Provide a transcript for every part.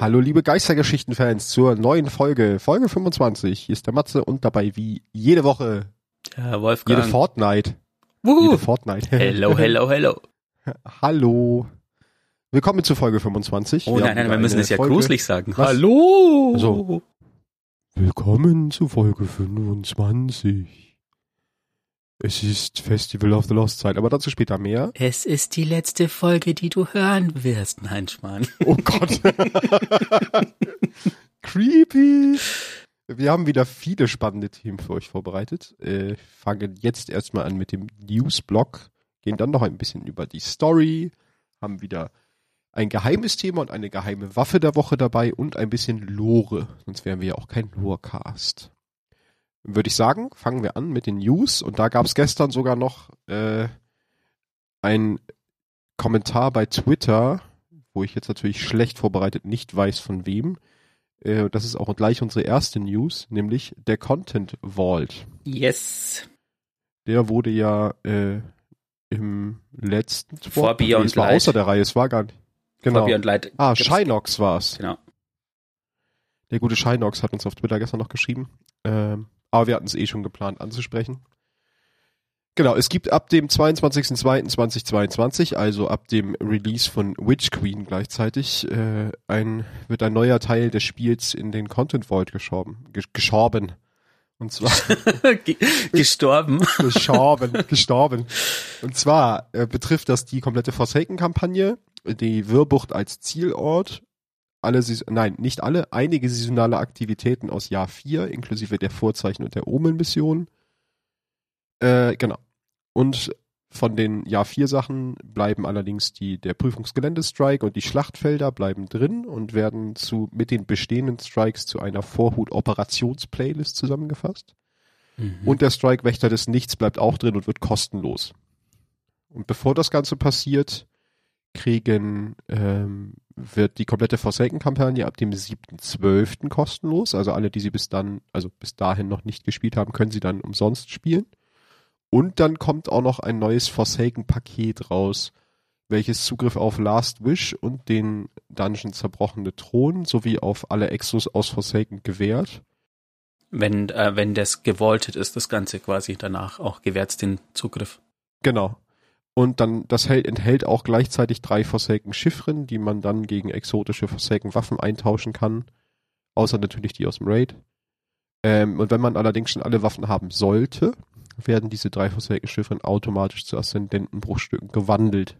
Hallo liebe Geistergeschichten-Fans zur neuen Folge, Folge 25. Hier ist der Matze und dabei wie jede Woche, Ja, Wolfgang. jede Fortnite. Wuhu. Jede Fortnite. Hello, hello, hello. Hallo. Willkommen zu Folge 25. Oh Wir nein, nein, wir müssen es ja Folge. gruselig sagen. Was? Hallo. Also- Willkommen zu Folge 25. Es ist Festival of the Lost Zeit, aber dazu später mehr. Es ist die letzte Folge, die du hören wirst. Nein, Schmarrn. Oh Gott. Creepy. Wir haben wieder viele spannende Themen für euch vorbereitet. Äh, fangen jetzt erstmal an mit dem Newsblock, gehen dann noch ein bisschen über die Story, haben wieder ein geheimes Thema und eine geheime Waffe der Woche dabei und ein bisschen Lore. Sonst wären wir ja auch kein Lorecast. Würde ich sagen, fangen wir an mit den News. Und da gab es gestern sogar noch äh, ein Kommentar bei Twitter, wo ich jetzt natürlich schlecht vorbereitet nicht weiß von wem. Äh, das ist auch gleich unsere erste News, nämlich der Content Vault. Yes. Der wurde ja äh, im letzten Vor nee, Beyond es war Light. außer der Reihe, es war gar nicht. Genau. Fabi und Light. Ah, Shinox war's. Genau. Der gute Shinox hat uns auf Twitter gestern noch geschrieben. Ähm, aber wir hatten es eh schon geplant anzusprechen. Genau, es gibt ab dem 22.02.2022, also ab dem Release von Witch Queen gleichzeitig, äh, ein, wird ein neuer Teil des Spiels in den Content Vault geschoben. Ge geschoben. Und zwar Ge- Gestorben. gestorben, gestorben. Und zwar äh, betrifft das die komplette Forsaken-Kampagne, die Wirrbucht als Zielort, alle, nein, nicht alle, einige saisonale Aktivitäten aus Jahr 4, inklusive der Vorzeichen und der Omen-Mission. Äh, genau. Und von den Jahr 4 Sachen bleiben allerdings die, der Prüfungsgeländestrike und die Schlachtfelder bleiben drin und werden zu, mit den bestehenden Strikes zu einer Vorhut-Operations-Playlist zusammengefasst. Mhm. Und der Strike Wächter des Nichts bleibt auch drin und wird kostenlos. Und bevor das Ganze passiert, kriegen, ähm, wird die komplette Forsaken-Kampagne ab dem 7.12. kostenlos. Also alle, die sie bis dann, also bis dahin noch nicht gespielt haben, können sie dann umsonst spielen. Und dann kommt auch noch ein neues Forsaken-Paket raus, welches Zugriff auf Last Wish und den Dungeon Zerbrochene Thron sowie auf alle Exos aus Forsaken gewährt. wenn, äh, wenn das gewoltet ist, das Ganze quasi danach auch gewährt den Zugriff. Genau. Und dann, das hält, enthält auch gleichzeitig drei Forsaken Chiffren, die man dann gegen exotische Forsaken Waffen eintauschen kann. Außer natürlich die aus dem Raid. Ähm, und wenn man allerdings schon alle Waffen haben sollte, werden diese drei Forsaken Chiffren automatisch zu Aszendentenbruchstücken gewandelt.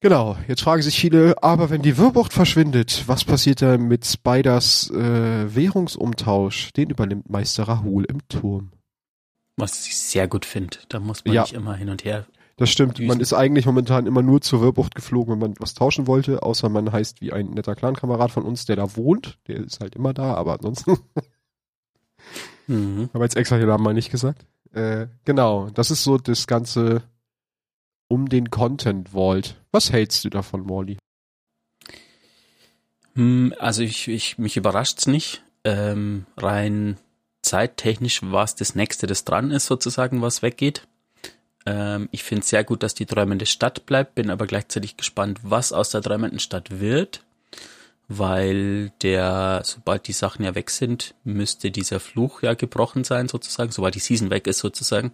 Genau, jetzt fragen sich viele, aber wenn die Wirrbucht verschwindet, was passiert dann mit Spiders äh, Währungsumtausch? Den übernimmt Meister Rahul im Turm. Was ich sehr gut finde. Da muss man Ja. nicht immer hin und her. Das stimmt. Düsen. Man ist eigentlich momentan immer nur zur Wirrbucht geflogen, wenn man was tauschen wollte, außer man heißt wie ein netter Clankamerad von uns, der da wohnt. Der ist halt immer da, aber ansonsten Mhm. haben wir jetzt extra den Namen mal nicht gesagt. Äh, genau, das ist so das Ganze um den Content Vault. Was hältst du davon, Morley? Hm, Also ich, ich mich überrascht's nicht. Ähm, rein zeittechnisch war es das nächste, das dran ist, sozusagen, was weggeht. Ähm, ich finde es sehr gut, dass die träumende Stadt bleibt, bin aber gleichzeitig gespannt, was aus der träumenden Stadt wird. Weil der, sobald die Sachen ja weg sind, müsste dieser Fluch ja gebrochen sein, sozusagen, sobald die Season weg ist, sozusagen.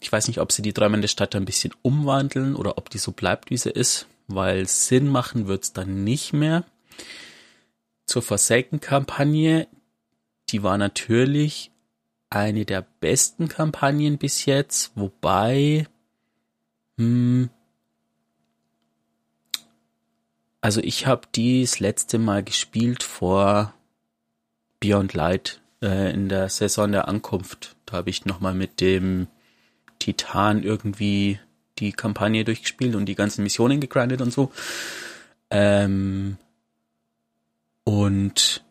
Ich weiß nicht, ob sie die träumende Stadt ein bisschen umwandeln oder ob die so bleibt, wie sie ist, weil Sinn machen wird's dann nicht mehr zur Forsaken-Kampagne. Die war natürlich eine der besten Kampagnen bis jetzt, wobei, hm, also ich habe die das letzte Mal gespielt vor Beyond Light äh, in der Saison der Ankunft. Da habe ich nochmal mit dem Titan irgendwie die Kampagne durchgespielt und die ganzen Missionen gegrindet und so. Ähm, und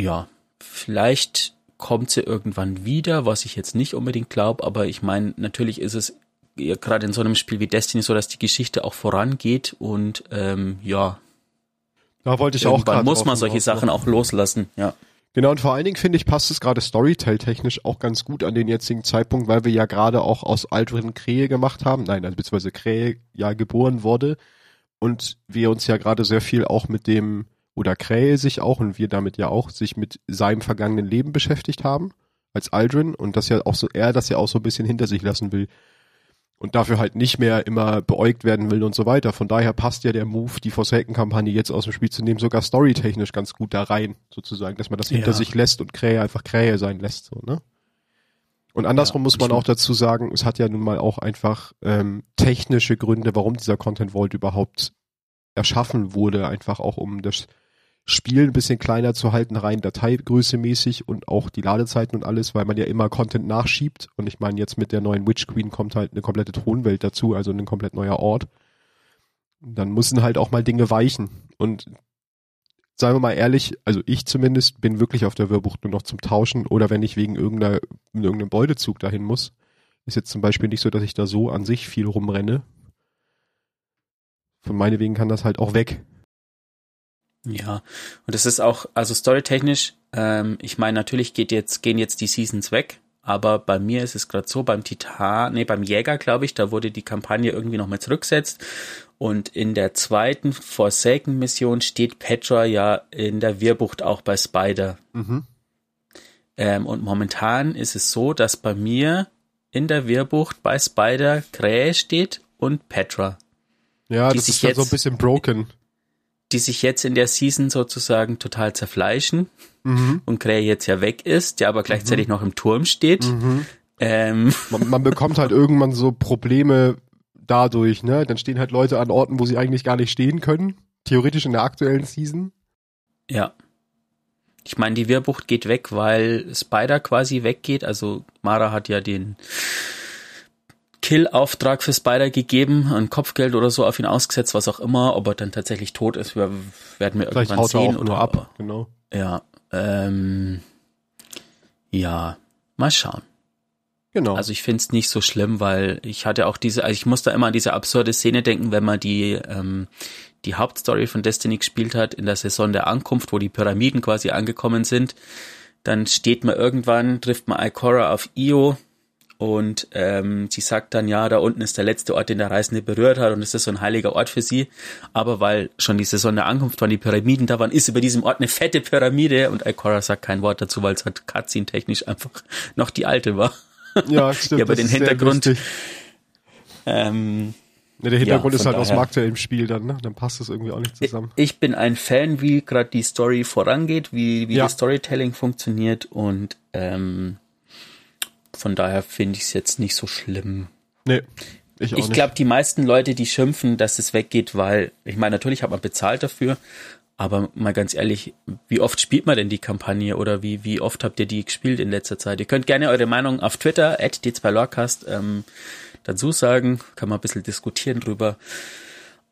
ja, vielleicht kommt sie irgendwann wieder, was ich jetzt nicht unbedingt glaube, aber ich meine, natürlich ist es ja gerade in so einem Spiel wie Destiny so, dass die Geschichte auch vorangeht und ähm, ja, Da wollte ich auch irgendwann gerade muss drauf man solche hinaus Sachen noch. auch loslassen, ja. Genau, und vor allen Dingen finde ich, passt es gerade Storytell-technisch auch ganz gut an den jetzigen Zeitpunkt, weil wir ja gerade auch aus Aldrin Krähe gemacht haben. Nein, also beziehungsweise Krähe ja geboren wurde und wir uns ja gerade sehr viel auch mit dem, oder Krähe sich auch und wir damit ja auch, sich mit seinem vergangenen Leben beschäftigt haben, als Aldrin und dass ja auch so, er das ja auch so ein bisschen hinter sich lassen will und dafür halt nicht mehr immer beäugt werden will und so weiter. Von daher passt ja der Move, die Forsaken-Kampagne jetzt aus dem Spiel zu nehmen, sogar storytechnisch ganz gut da rein, sozusagen, dass man das hinter Ja. sich lässt und Krähe einfach Krähe sein lässt, so, ne? Und andersrum Ja, muss man stimmt. auch dazu sagen, es hat ja nun mal auch einfach ähm, technische Gründe, warum dieser Content Vault überhaupt erschaffen wurde, einfach auch um das Spiel ein bisschen kleiner zu halten, rein Dateigröße mäßig und auch die Ladezeiten und alles, weil man ja immer Content nachschiebt. Und ich meine, jetzt mit der neuen Witch Queen kommt halt eine komplette Thronwelt dazu, also ein komplett neuer Ort. Dann müssen halt auch mal Dinge weichen. Und seien wir mal ehrlich, also ich zumindest bin wirklich auf der Wirrbucht nur noch zum Tauschen oder wenn ich wegen irgendeiner, irgendeinem Beutezug dahin muss. Ist jetzt zum Beispiel nicht so, dass ich da so an sich viel rumrenne. Von meinetwegen kann das halt auch weg. Ja, und das ist auch, also storytechnisch, ähm, ich meine, natürlich geht jetzt, gehen jetzt die Seasons weg, aber bei mir ist es gerade so, beim Titan, nee, beim Jäger, glaube ich, da wurde die Kampagne irgendwie nochmal zurückgesetzt. Und in der zweiten Forsaken-Mission steht Petra ja in der Wirrbucht auch bei Spider. Mhm. Ähm, und momentan ist es so, dass bei mir in der Wirrbucht bei Spider Krähe steht und Petra, Ja, das ist dann so ein bisschen broken. Die sich jetzt in der Season sozusagen total zerfleischen Mhm. und Krähe jetzt ja weg ist, der aber gleichzeitig noch im Turm steht. Mhm. Ähm, Man, man bekommt halt irgendwann so Probleme dadurch, ne? Dann stehen halt Leute an Orten, wo sie eigentlich gar nicht stehen können. Theoretisch in der aktuellen Season. ja. Ich meine, die Wirrbucht geht weg, weil Spider quasi weggeht. Also Mara hat ja den Kill-Auftrag für Spider gegeben, ein Kopfgeld oder so auf ihn ausgesetzt, was auch immer. Ob er dann tatsächlich tot ist, wir, werden wir Vielleicht irgendwann sehen. oder, ab, genau. Ja, ähm, ja, mal schauen. Genau. Also ich find's nicht so schlimm, weil ich hatte auch diese, also ich muss da immer an diese absurde Szene denken, wenn man die, ähm, die Hauptstory von Destiny gespielt hat, in der Saison der Ankunft, wo die Pyramiden quasi angekommen sind. Dann steht man irgendwann, trifft man Ikora auf Io und ähm, sie sagt dann, ja, da unten ist der letzte Ort, den der Reisende berührt hat und es ist so ein heiliger Ort für sie. Aber weil schon die Saison der Ankunft waren, die Pyramiden da waren, ist über diesem Ort eine fette Pyramide und Ikora sagt kein Wort dazu, weil es halt Cutscene-technisch einfach noch die alte war. ja, stimmt. Ja, aber den Hintergrund-. Ähm, Ne, der Hintergrund Ja, ist halt aus dem daher. aktuellen Spiel dann, ne? Dann passt das irgendwie auch nicht zusammen. ich bin ein Fan, wie gerade die Story vorangeht, wie, wie Ja. das Storytelling funktioniert und ähm, von daher finde ich es jetzt nicht so schlimm. Nee, ich Ich glaube, die meisten Leute, die schimpfen, dass es weggeht, weil, ich meine, natürlich hat man bezahlt dafür, aber mal ganz ehrlich, wie oft spielt man denn die Kampagne oder wie, wie oft habt ihr die gespielt in letzter Zeit? Ihr könnt gerne eure Meinung auf Twitter, at d2lorcast, ähm, dazu sagen, kann man ein bisschen diskutieren drüber,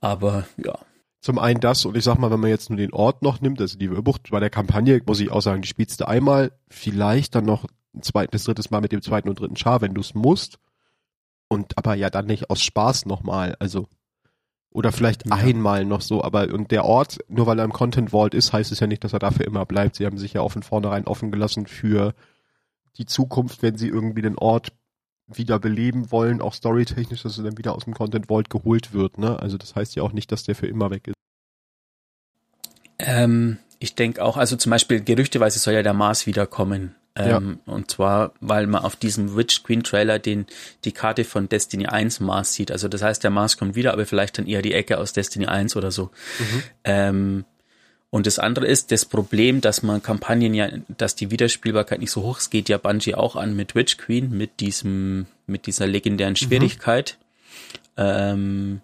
aber ja. Zum einen das und ich sag mal, wenn man jetzt nur den Ort noch nimmt, also die Wirrbucht bei der Kampagne, muss ich auch sagen, die spielst du einmal, vielleicht dann noch ein zweites, drittes Mal mit dem zweiten und dritten Char, wenn du es musst. Und aber ja dann nicht aus Spaß nochmal, also oder vielleicht Ja. einmal noch so, aber und der Ort, nur weil er im Content Vault ist, heißt es ja nicht, dass er dafür immer bleibt. Sie haben sich ja auch von vornherein offen gelassen für die Zukunft, wenn sie irgendwie den Ort wieder beleben wollen, auch storytechnisch, dass er dann wieder aus dem Content Vault geholt wird, ne? Also das heißt ja auch nicht, dass der für immer weg ist. Ähm, ich denke auch, also zum Beispiel gerüchteweise soll ja der Mars wiederkommen. Ähm, Und zwar, weil man auf diesem Witch Queen Trailer den, die Karte von Destiny 1 Mars sieht. Also das heißt, der Mars kommt wieder, aber vielleicht dann eher die Ecke aus Destiny 1 oder so. Ähm, und das andere ist das Problem, dass man Kampagnen ja, dass die Wiederspielbarkeit nicht so hoch ist, geht ja Bungie auch an mit Witch Queen, mit diesem, mit dieser legendären Schwierigkeit. Ähm,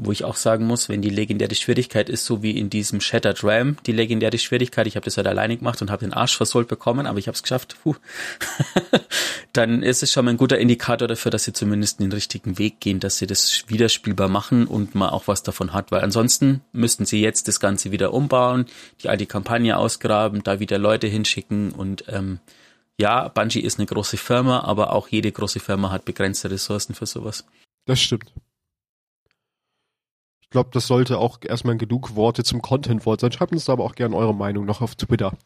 wo ich auch sagen muss, wenn die legendäre Schwierigkeit ist, so wie in diesem Shattered Ram, die legendäre Schwierigkeit, ich habe das halt alleine gemacht und habe den Arsch versohlt bekommen, aber ich habe es geschafft, puh. dann ist es schon mal ein guter Indikator dafür, dass sie zumindest den richtigen Weg gehen, dass sie das wieder spielbar machen und man auch was davon hat, weil ansonsten müssten sie jetzt das Ganze wieder umbauen, die alte Kampagne ausgraben, da wieder Leute hinschicken und ähm, ja, Bungie ist eine große Firma, aber auch jede große Firma hat begrenzte Ressourcen für sowas. Das stimmt. Ich glaube, das sollte auch erstmal genug Worte zum Content-Wort sein. Schreibt uns da aber auch gerne eure Meinung noch auf Twitter.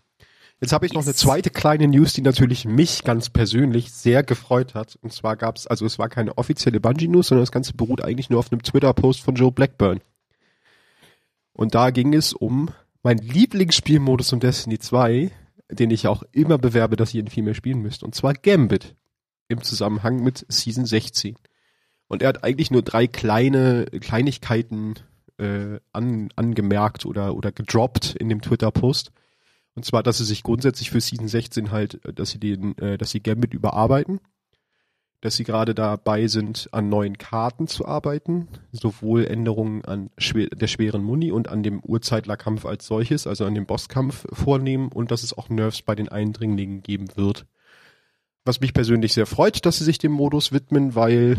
Jetzt habe ich noch eine zweite kleine News, die natürlich mich ganz persönlich sehr gefreut hat. Und zwar gab's, also es war keine offizielle Bungie-News, sondern das Ganze beruht eigentlich nur auf einem Twitter-Post von Joe Blackburn. Und da ging es um mein Lieblingsspielmodus um Destiny 2, den ich auch immer bewerbe, dass ihr ihn viel mehr spielen müsst. Und zwar Gambit im Zusammenhang mit Season 16. Und er hat eigentlich nur drei kleine Kleinigkeiten äh, an, angemerkt oder, oder gedroppt in dem Twitter-Post. Und zwar, dass sie sich grundsätzlich für Season 16 halt, dass sie den, äh, dass sie Gambit überarbeiten dass sie gerade dabei sind, an neuen Karten zu arbeiten, sowohl Änderungen an schwer, der schweren Muni und an dem Urzeitlerkampf als solches, also an dem Bosskampf vornehmen und dass es auch Nerfs bei den Eindringlingen geben wird. Was mich persönlich sehr freut, dass sie sich dem Modus widmen, weil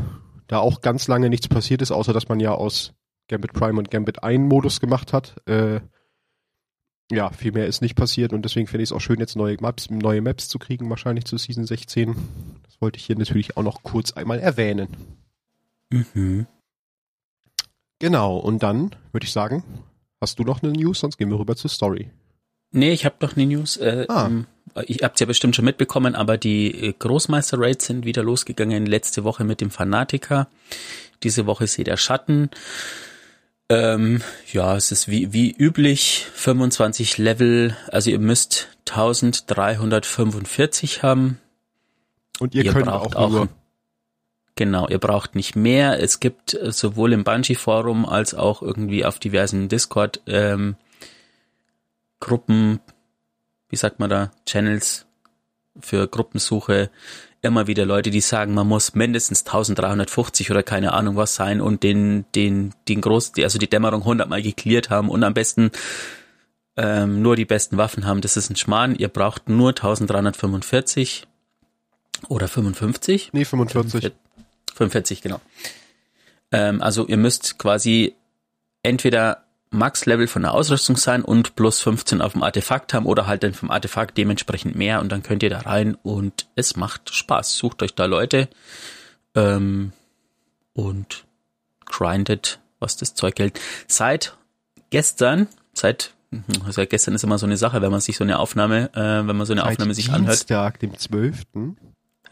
da auch ganz lange nichts passiert ist, außer dass man ja aus Gambit Prime und Gambit einen Modus gemacht hat. Äh, ja, viel mehr ist nicht passiert und deswegen finde ich es auch schön, jetzt neue Maps, neue Maps zu kriegen, wahrscheinlich zu Season 16 wollte ich hier natürlich auch noch kurz einmal erwähnen. Mhm. Genau, und dann würde ich sagen, hast du noch eine News, sonst gehen wir rüber zur Story. Nee, ich habe noch eine News. Äh, ah. Ich hab's ja bestimmt schon mitbekommen, aber die äh, Großmeister-Raids sind wieder losgegangen letzte Woche mit dem Fanatiker. Diese Woche ist der Schatten. Ähm, ja, es ist wie, wie üblich 25 Level, also ihr müsst 1345 haben. Und ihr, ihr könnt auch, auch nur. Genau, ihr braucht nicht mehr. Es gibt äh, sowohl im Bungee-Forum als auch irgendwie auf diversen Discord ähm, Gruppen, wie sagt man da, Channels für Gruppensuche immer wieder Leute, die sagen, man muss mindestens 1350 oder keine Ahnung was sein und den, den, den groß, also die Dämmerung hundertmal geklärt haben und am besten ähm, nur die besten Waffen haben. Das ist ein Schmarrn. Ihr braucht nur 1345 oder 55? Nee, 45. 45, genau. Ähm, also ihr müsst quasi entweder Max-Level von der Ausrüstung sein und plus 15 auf dem Artefakt haben oder halt dann vom Artefakt dementsprechend mehr und dann könnt ihr da rein und es macht Spaß. Sucht euch da Leute ähm, und grindet, was das Zeug hält. Seit gestern, seit also gestern ist immer so eine Sache, wenn man sich so eine Aufnahme, äh, wenn man so eine Seit Aufnahme sich Dienstag, anhört. Dienstag, dem 12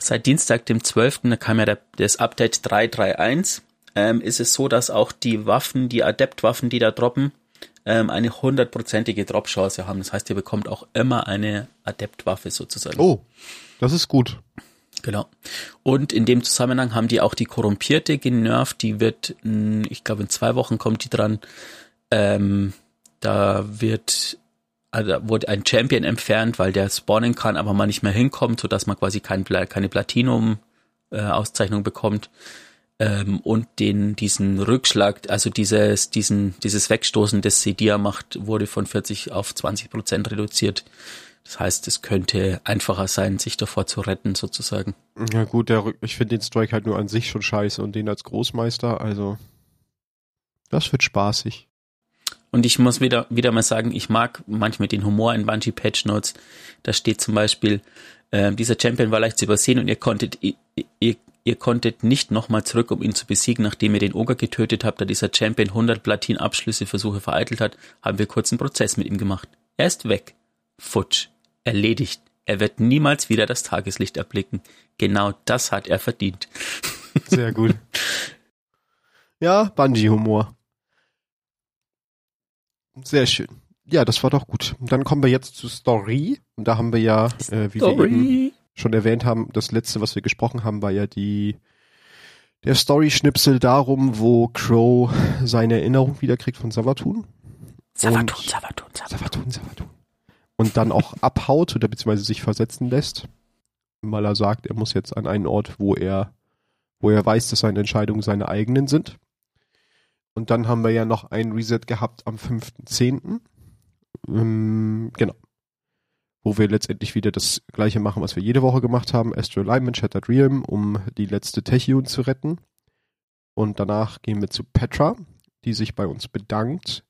seit Dienstag, dem 12., da kam ja der, das Update 331, ähm, ist es so, dass auch die Waffen, die Adept-Waffen, die da droppen, ähm, eine hundertprozentige Drop-Chance haben. Das heißt, ihr bekommt auch immer eine Adept-Waffe sozusagen. Oh, das ist gut. Genau. Und in dem Zusammenhang haben die auch die Korrumpierte genervt. Die wird, ich glaube, in zwei Wochen kommt die dran. Ähm, da wird also wurde ein Champion entfernt, weil der spawnen kann, aber man nicht mehr hinkommt, so dass man quasi kein, keine Platinum-Auszeichnung äh, bekommt. Ähm, und den, diesen Rückschlag, also dieses, diesen, dieses Wegstoßen des Sedia macht, wurde von 40 auf 20 Prozent reduziert. Das heißt, es könnte einfacher sein, sich davor zu retten, sozusagen. Ja gut, der, ich finde den Strike halt nur an sich schon scheiße und den als Großmeister, also das wird spaßig. Und ich muss wieder, wieder mal sagen, ich mag manchmal den Humor in Bungie Patch Notes. Da steht zum Beispiel, äh, dieser Champion war leicht zu übersehen und ihr konntet, ihr, ihr, ihr konntet nicht nochmal zurück, um ihn zu besiegen, nachdem ihr den Ogre getötet habt, da dieser Champion 100 Platin-Abschlüsse-Versuche vereitelt hat, haben wir kurz einen Prozess mit ihm gemacht. Er ist weg. Futsch. Erledigt. Er wird niemals wieder das Tageslicht erblicken. Genau das hat er verdient. Sehr gut. Ja, Bungee-Humor. Sehr schön. Ja, das war doch gut. Dann kommen wir jetzt zur Story. Und da haben wir ja, äh, wie Story. wir eben schon erwähnt haben, das letzte, was wir gesprochen haben, war ja die der Story-Schnipsel darum, wo Crow seine Erinnerung wiederkriegt von Savatun. Savatun, Savatun, Savatun. Savatun. Und dann auch abhaut oder beziehungsweise sich versetzen lässt, weil er sagt, er muss jetzt an einen Ort, wo er, wo er weiß, dass seine Entscheidungen seine eigenen sind. Und dann haben wir ja noch ein Reset gehabt am 5.10. Ähm, genau. Wo wir letztendlich wieder das gleiche machen, was wir jede Woche gemacht haben. Astral Alignment, Shattered Realm, um die letzte Techune zu retten. Und danach gehen wir zu Petra, die sich bei uns bedankt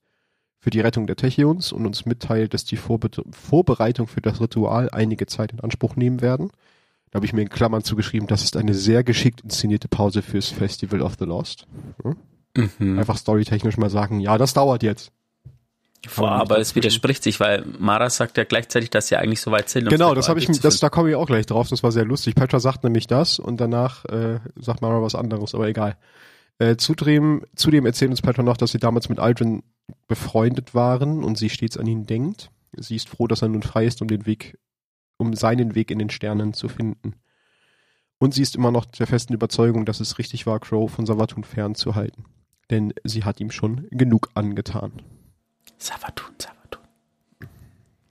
für die Rettung der Techions und uns mitteilt, dass die Vorbe Vorbereitung für das Ritual einige Zeit in Anspruch nehmen werden. Da habe ich mir in Klammern zugeschrieben, das ist eine sehr geschickt inszenierte Pause fürs Festival of the Lost. Hm? Mhm. Einfach storytechnisch mal sagen, ja, das dauert jetzt. Boah, aber es widerspricht sich, weil Mara sagt ja gleichzeitig, dass sie eigentlich so weit sind. Um genau, das habe ich, das, da komme ich auch gleich drauf. Das war sehr lustig. Petra sagt nämlich das und danach äh, sagt Mara was anderes, aber egal. Äh, zudem, zudem erzählt uns Petra noch, dass sie damals mit Aldrin befreundet waren und sie stets an ihn denkt. Sie ist froh, dass er nun frei ist, um den Weg, um seinen Weg in den Sternen zu finden. Und sie ist immer noch der festen Überzeugung, dass es richtig war, Crow von Savatun fernzuhalten. Denn sie hat ihm schon genug angetan. Savatun, Savatun.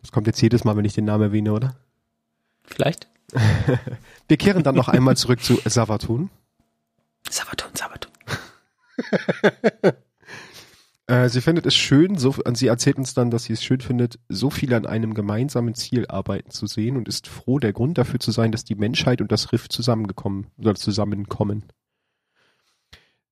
Das kommt jetzt jedes Mal, wenn ich den Namen erwähne, oder? Vielleicht? Wir kehren dann noch einmal zurück zu Savatun. Savatun, Savatun. Äh, sie findet es schön, so, sie erzählt uns dann, dass sie es schön findet, so viele an einem gemeinsamen Ziel arbeiten zu sehen und ist froh, der Grund dafür zu sein, dass die Menschheit und das Riff zusammengekommen oder zusammenkommen.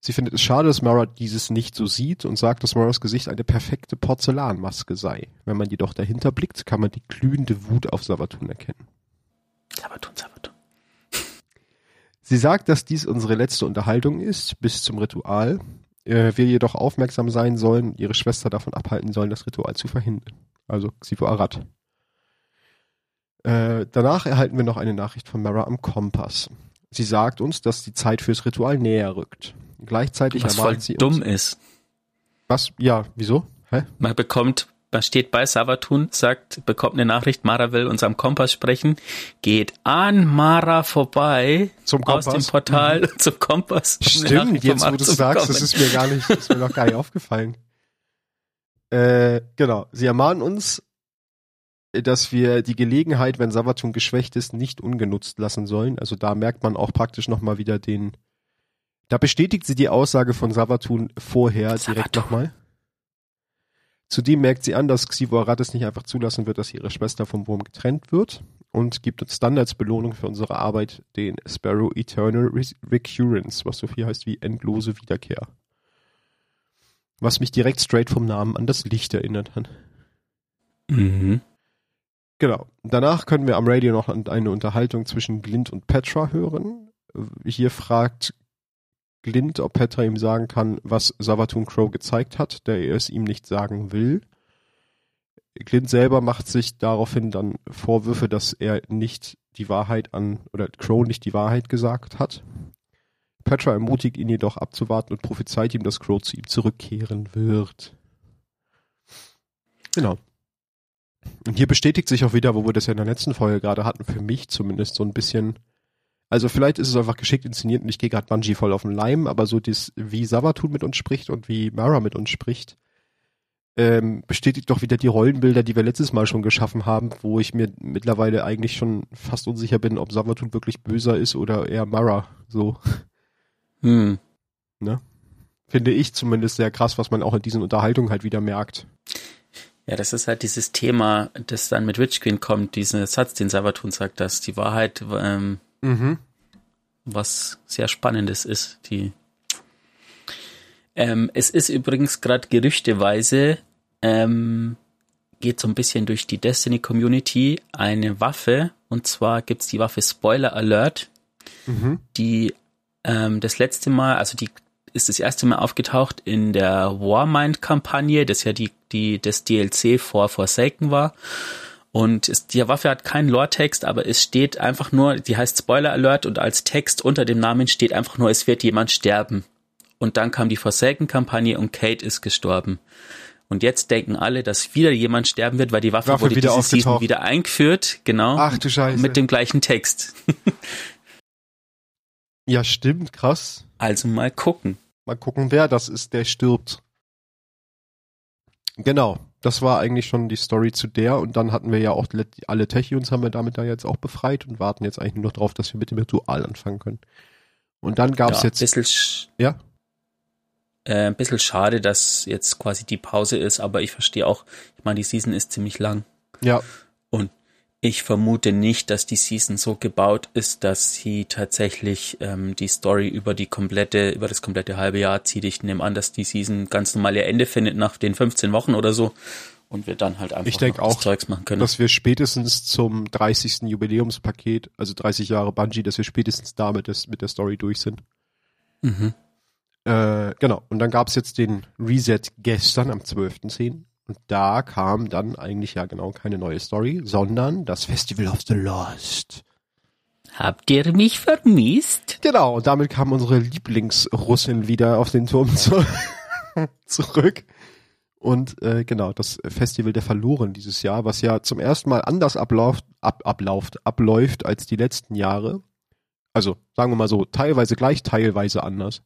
Sie findet es schade, dass Mara dieses nicht so sieht und sagt, dass Maras Gesicht eine perfekte Porzellanmaske sei. Wenn man jedoch dahinter blickt, kann man die glühende Wut auf Savatun erkennen. Savatun, Savatun. Sie sagt, dass dies unsere letzte Unterhaltung ist, bis zum Ritual. Äh, wir jedoch aufmerksam sein sollen, ihre Schwester davon abhalten sollen, das Ritual zu verhindern. Also Xivo Arad. Äh, danach erhalten wir noch eine Nachricht von Mara am Kompass. Sie sagt uns, dass die Zeit fürs Ritual näher rückt. Gleichzeitig Was voll sie dumm uns. ist. Was? Ja, wieso? Hä? Man bekommt, man steht bei Savatun, sagt, bekommt eine Nachricht, Mara will uns am Kompass sprechen, geht an Mara vorbei Zum aus Kompass? dem Portal zum Kompass. Stimmt, jetzt wo du es sagst, das ist mir gar nicht, ist mir noch gar nicht aufgefallen. Äh, genau. Sie ermahnen uns, dass wir die Gelegenheit, wenn Savatun geschwächt ist, nicht ungenutzt lassen sollen. Also da merkt man auch praktisch nochmal wieder den, da bestätigt sie die Aussage von Savatun vorher direkt Savatun. nochmal. Zudem merkt sie an, dass Xivo Aratis nicht einfach zulassen wird, dass ihre Schwester vom Wurm getrennt wird und gibt uns dann als Belohnung für unsere Arbeit den Sparrow Eternal Re- Recurrence, was so viel heißt wie endlose Wiederkehr. Was mich direkt straight vom Namen an das Licht erinnert hat. Mhm. Genau. Danach können wir am Radio noch eine Unterhaltung zwischen Glint und Petra hören. Hier fragt Glint, ob Petra ihm sagen kann, was Savatun Crow gezeigt hat, der er es ihm nicht sagen will. Glint selber macht sich daraufhin dann Vorwürfe, dass er nicht die Wahrheit an, oder Crow nicht die Wahrheit gesagt hat. Petra ermutigt ihn jedoch abzuwarten und prophezeit ihm, dass Crow zu ihm zurückkehren wird. Genau. Und hier bestätigt sich auch wieder, wo wir das ja in der letzten Folge gerade hatten, für mich zumindest so ein bisschen. Also vielleicht ist es einfach geschickt inszeniert und ich gehe gerade Bungie voll auf den Leim, aber so das, wie Savatun mit uns spricht und wie Mara mit uns spricht, ähm, bestätigt doch wieder die Rollenbilder, die wir letztes Mal schon geschaffen haben, wo ich mir mittlerweile eigentlich schon fast unsicher bin, ob Savatun wirklich böser ist oder eher Mara. So Hm. finde ich zumindest sehr krass, was man auch in diesen Unterhaltungen halt wieder merkt. Ja, das ist halt dieses Thema, das dann mit Witch Queen kommt, dieser Satz, den Savatun sagt, dass die Wahrheit ähm, Mhm. was sehr Spannendes ist. Die ähm, es ist übrigens gerade gerüchteweise ähm, geht so ein bisschen durch die Destiny Community eine Waffe und zwar gibt's die Waffe Spoiler Alert, Mhm. die ähm, das letzte Mal, also die ist das erste Mal aufgetaucht in der Warmind-Kampagne, das ja die, die das DLC vor Forsaken war. Und es, die Waffe hat keinen Lore-Text, aber es steht einfach nur, die heißt Spoiler Alert und als Text unter dem Namen steht einfach nur, es wird jemand sterben. Und dann kam die Forsaken-Kampagne und Kate ist gestorben. Und jetzt denken alle, dass wieder jemand sterben wird, weil die Waffe, Waffe wurde wieder diese Season wieder eingeführt, genau. Ach du Scheiße. mit dem gleichen Text. ja, stimmt, krass. Also mal gucken. Mal gucken, wer das ist, der stirbt. Genau, das war eigentlich schon die Story zu der und dann hatten wir ja auch alle Techions haben wir damit da jetzt auch befreit und warten jetzt eigentlich nur noch drauf, dass wir mit dem Ritual anfangen können. Und dann gab's ja, jetzt, Bisschen, sch- ja, äh, ein bisschen schade, dass jetzt quasi die Pause ist, aber ich verstehe auch, ich meine, die Season ist ziemlich lang. Ja, ich vermute nicht, dass die Season so gebaut ist, dass sie tatsächlich ähm, die Story über die komplette, über das komplette halbe Jahr zieht. Ich nehme an, dass die Season ganz normal ihr Ende findet nach den 15 Wochen oder so und wir dann halt einfach Ich denk auch, Zeugs machen können. dass wir spätestens zum 30. Jubiläumspaket, also 30 Jahre Bungie, dass wir spätestens damit das, mit der Story durch sind. Mhm. Äh, genau. Und dann gab's jetzt den Reset gestern am 12.10. Und da kam dann eigentlich ja genau keine neue Story, sondern das Festival of the Lost. Habt ihr mich vermisst? Genau, und damit kam unsere Lieblingsrussin wieder auf den Turm zu zurück. Und äh, genau, das Festival der Verloren dieses Jahr, was ja zum ersten Mal anders abläuft, ab, abläuft, abläuft als die letzten Jahre. Also sagen wir mal so, teilweise gleich, teilweise anders.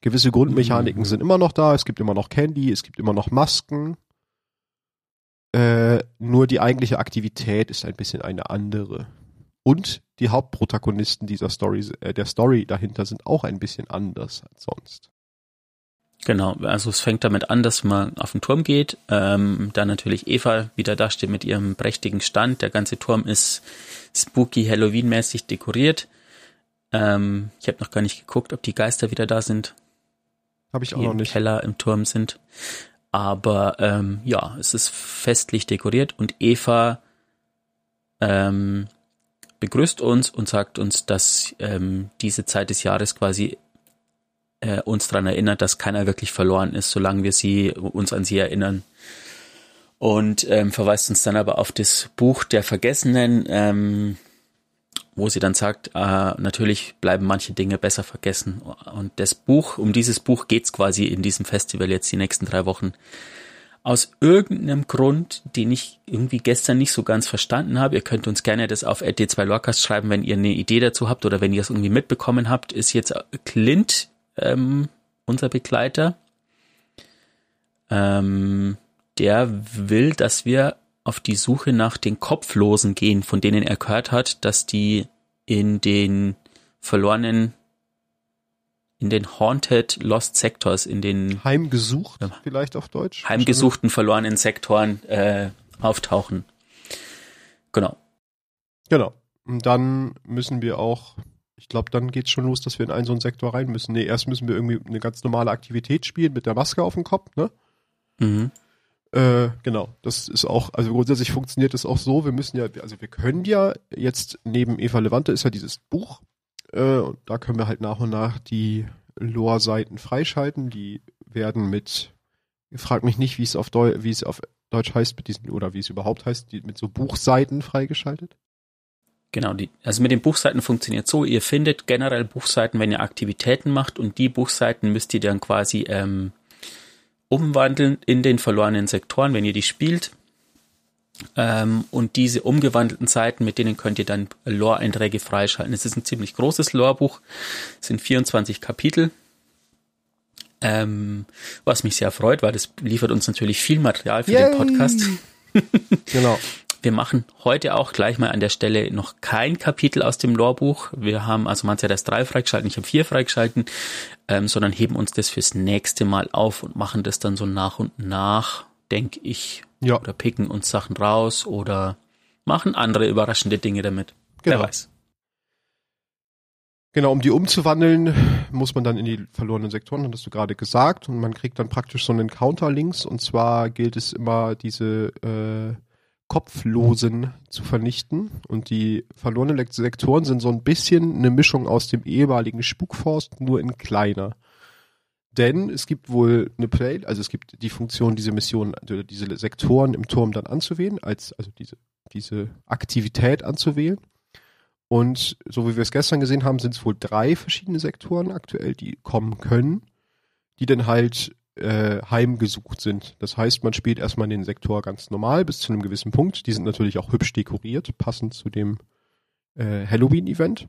Gewisse Grundmechaniken mhm. sind immer noch da, es gibt immer noch Candy, es gibt immer noch Masken. Äh, nur die eigentliche Aktivität ist ein bisschen eine andere. Und die Hauptprotagonisten dieser Story, äh, der Story dahinter sind auch ein bisschen anders als sonst. Genau, also es fängt damit an, dass man auf den Turm geht, ähm, dann natürlich Eva wieder da steht mit ihrem prächtigen Stand. Der ganze Turm ist spooky Halloween-mäßig dekoriert. Ähm, ich habe noch gar nicht geguckt, ob die Geister wieder da sind. Habe ich auch noch nicht. Im Keller im Turm sind. Aber ähm, ja, es ist festlich dekoriert und Eva ähm, begrüßt uns und sagt uns, dass ähm, diese Zeit des Jahres quasi äh, uns daran erinnert, dass keiner wirklich verloren ist, solange wir sie uns an sie erinnern. Und ähm, verweist uns dann aber auf das Buch der Vergessenen, ähm, wo sie dann sagt, äh, natürlich bleiben manche Dinge besser vergessen. Und das Buch, um dieses Buch geht's quasi in diesem Festival jetzt die nächsten drei Wochen. Aus irgendeinem Grund, den ich irgendwie gestern nicht so ganz verstanden habe, ihr könnt uns gerne das auf RT2 Lorcast schreiben, wenn ihr eine Idee dazu habt oder wenn ihr es irgendwie mitbekommen habt, ist jetzt Clint ähm, unser Begleiter. Ähm, der will, dass wir auf die Suche nach den Kopflosen gehen, von denen er gehört hat, dass die in den verlorenen, in den Haunted Lost Sectors, in den Heimgesucht, ja, vielleicht auf Deutsch. Heimgesuchten verlorenen Sektoren äh, auftauchen. Genau. Genau. Und dann müssen wir auch, ich glaube, dann geht's schon los, dass wir in einen so einen Sektor rein müssen. Nee, erst müssen wir irgendwie eine ganz normale Aktivität spielen mit der Maske auf dem Kopf, ne? Mhm. Äh, genau, das ist auch, also grundsätzlich funktioniert das auch so. Wir müssen ja, also wir können ja jetzt neben Eva Levante ist ja dieses Buch, äh, und da können wir halt nach und nach die Lore-Seiten freischalten. Die werden mit, frag mich nicht, wie es auf Deu wie es auf Deutsch heißt mit diesen, oder wie es überhaupt heißt, die, mit so Buchseiten freigeschaltet. Genau, die, also mit den Buchseiten funktioniert so, ihr findet generell Buchseiten, wenn ihr Aktivitäten macht und die Buchseiten müsst ihr dann quasi ähm, umwandeln in den verlorenen Sektoren, wenn ihr die spielt. Ähm, und diese umgewandelten Seiten, mit denen könnt ihr dann Lore-Einträge freischalten. Es ist ein ziemlich großes Lore-Buch, sind 24 Kapitel. Ähm, was mich sehr freut, weil das liefert uns natürlich viel Material für Yay. den Podcast. genau. Wir machen heute auch gleich mal an der Stelle noch kein Kapitel aus dem Lorbuch. Wir haben, also man hat das drei freigeschalten, ich habe vier freigeschalten, ähm, sondern heben uns das fürs nächste Mal auf und machen das dann so nach und nach, denke ich. Ja. Oder picken uns Sachen raus oder machen andere überraschende Dinge damit. Genau. Wer weiß. Genau, um die umzuwandeln, muss man dann in die verlorenen Sektoren, hattest du gerade gesagt, und man kriegt dann praktisch so einen Counter links, und zwar gilt es immer, diese äh, Kopflosen zu vernichten. Und die verlorenen Sektoren sind so ein bisschen eine Mischung aus dem ehemaligen Spukforst, nur in kleiner. Denn es gibt wohl eine Play, also es gibt die Funktion, diese Mission, also diese Sektoren im Turm dann anzuwählen, als, also diese, diese Aktivität anzuwählen. Und so wie wir es gestern gesehen haben, sind es wohl drei verschiedene Sektoren aktuell, die kommen können, die dann halt äh, heimgesucht sind. Das heißt, man spielt erstmal den Sektor ganz normal bis zu einem gewissen Punkt. Die sind natürlich auch hübsch dekoriert, passend zu dem äh, Halloween-Event.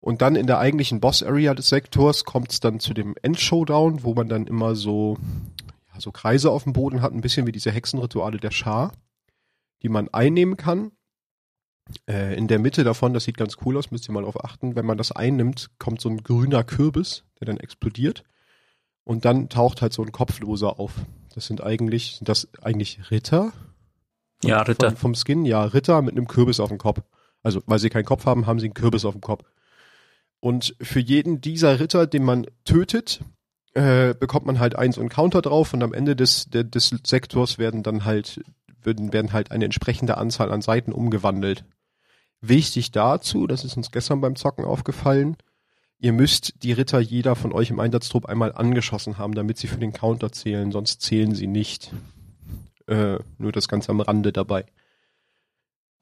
Und dann in der eigentlichen Boss-Area des Sektors kommt es dann zu dem Endshowdown, wo man dann immer so, ja, so Kreise auf dem Boden hat, ein bisschen wie diese Hexenrituale der Schar, die man einnehmen kann. Äh, in der Mitte davon, das sieht ganz cool aus, müsst ihr mal darauf achten, wenn man das einnimmt, kommt so ein grüner Kürbis, der dann explodiert. Und dann taucht halt so ein Kopfloser auf. Das sind eigentlich, sind das eigentlich Ritter? Ja, Ritter. Von, vom Skin, ja, Ritter mit einem Kürbis auf dem Kopf. Also, weil sie keinen Kopf haben, haben sie einen Kürbis auf dem Kopf. Und für jeden dieser Ritter, den man tötet, äh, bekommt man halt eins und Counter drauf und am Ende des, der, des Sektors werden dann halt, werden, werden halt eine entsprechende Anzahl an Seiten umgewandelt. Wichtig dazu, das ist uns gestern beim Zocken aufgefallen, Ihr müsst die Ritter jeder von euch im Einsatztrupp einmal angeschossen haben, damit sie für den Counter zählen, sonst zählen sie nicht. Äh, nur das Ganze am Rande dabei.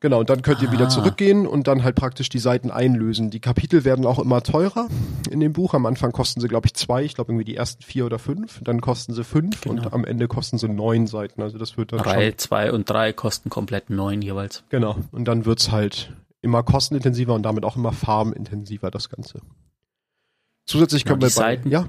Genau, und dann könnt ihr wieder Ah. zurückgehen und dann halt praktisch die Seiten einlösen. Die Kapitel werden auch immer teurer in dem Buch. Am Anfang kosten sie, glaube ich, zwei. Ich glaube irgendwie die ersten vier oder fünf. Dann kosten sie fünf Genau. und am Ende kosten sie neun Seiten. Also das wird dann Reihe schon. 2 und 3 kosten komplett neun jeweils. Genau. Und dann wird's halt immer kostenintensiver und damit auch immer farmintensiver, das Ganze. Zusätzlich Genau, können wir die bei, Seiten- ja,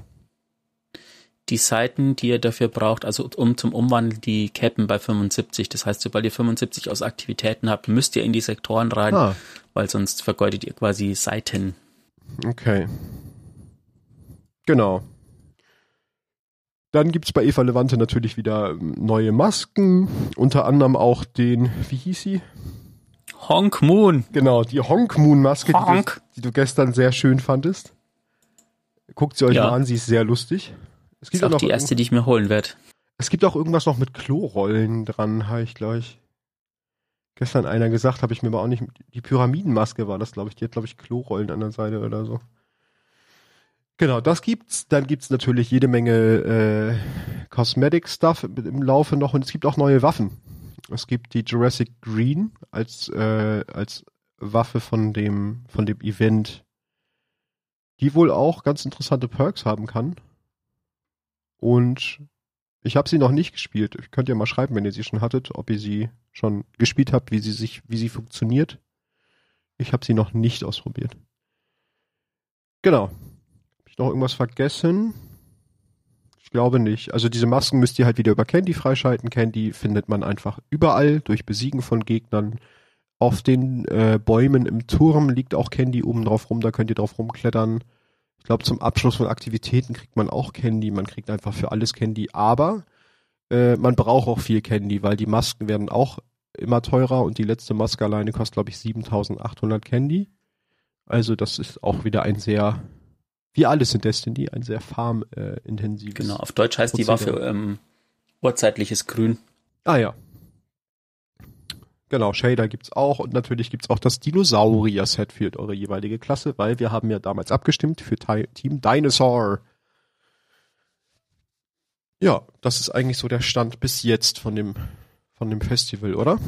Die Seiten, die ihr dafür braucht, also um zum Umwandeln, die cappen bei 75. Das heißt, sobald ihr 75 aus Aktivitäten habt, müsst ihr in die Sektoren rein, ah, weil sonst vergeudet ihr quasi Seiten. okay. Genau. Dann gibt's bei Eva Levante natürlich wieder ähm, neue Masken, unter anderem auch den, wie hieß sie? Honk Moon! Genau, die Honk Moon Maske, die du, Honk. die du gestern sehr schön fandest. Guckt sie euch Ja. mal an, sie ist sehr lustig. Es Ist gibt, auch auch noch die erste, die ich mir holen werde. es gibt auch irgendwas noch mit Klorollen dran, habe ich gleich. Gestern einer gesagt, habe ich mir aber auch nicht. Die Pyramidenmaske war das, glaube ich. Die hat, glaube ich, Klorollen an der Seite oder so. Genau, das gibt's. Dann gibt's natürlich jede Menge äh, Cosmetic Stuff im Laufe noch und es gibt auch neue Waffen. Es gibt die Jurassic Green als äh, als Waffe von dem von dem Event, die wohl auch ganz interessante Perks haben kann. Und ich habe sie noch nicht gespielt. Könnt ihr mal schreiben, wenn ihr sie schon hattet, ob ihr sie schon gespielt habt, wie sie sich, wie sie funktioniert. Ich habe sie noch nicht ausprobiert. Genau. Hab ich noch irgendwas vergessen? Ich glaube nicht. Also diese Masken müsst ihr halt wieder über Candy freischalten. Candy findet man einfach überall durch Besiegen von Gegnern. Auf den äh, Bäumen im Turm liegt auch Candy oben drauf rum, da könnt ihr drauf rumklettern. Ich glaube, zum Abschluss von Aktivitäten kriegt man auch Candy. Man kriegt einfach für alles Candy. Aber äh, man braucht auch viel Candy, weil die Masken werden auch immer teurer und die letzte Maske alleine kostet, glaube ich, 7800 Candy. Also das ist auch wieder ein sehr, wie alles in Destiny, ein sehr farmintensives. Genau, auf Deutsch heißt die Prozedere. Waffe ähm, urzeitliches Grün. Ah ja. Genau, Shader gibt's auch und natürlich gibt's auch das Dinosaurier-Set für eure jeweilige Klasse, weil wir haben ja damals abgestimmt für Team Dinosaur. Ja, das ist eigentlich so der Stand bis jetzt von dem, von dem Festival, oder?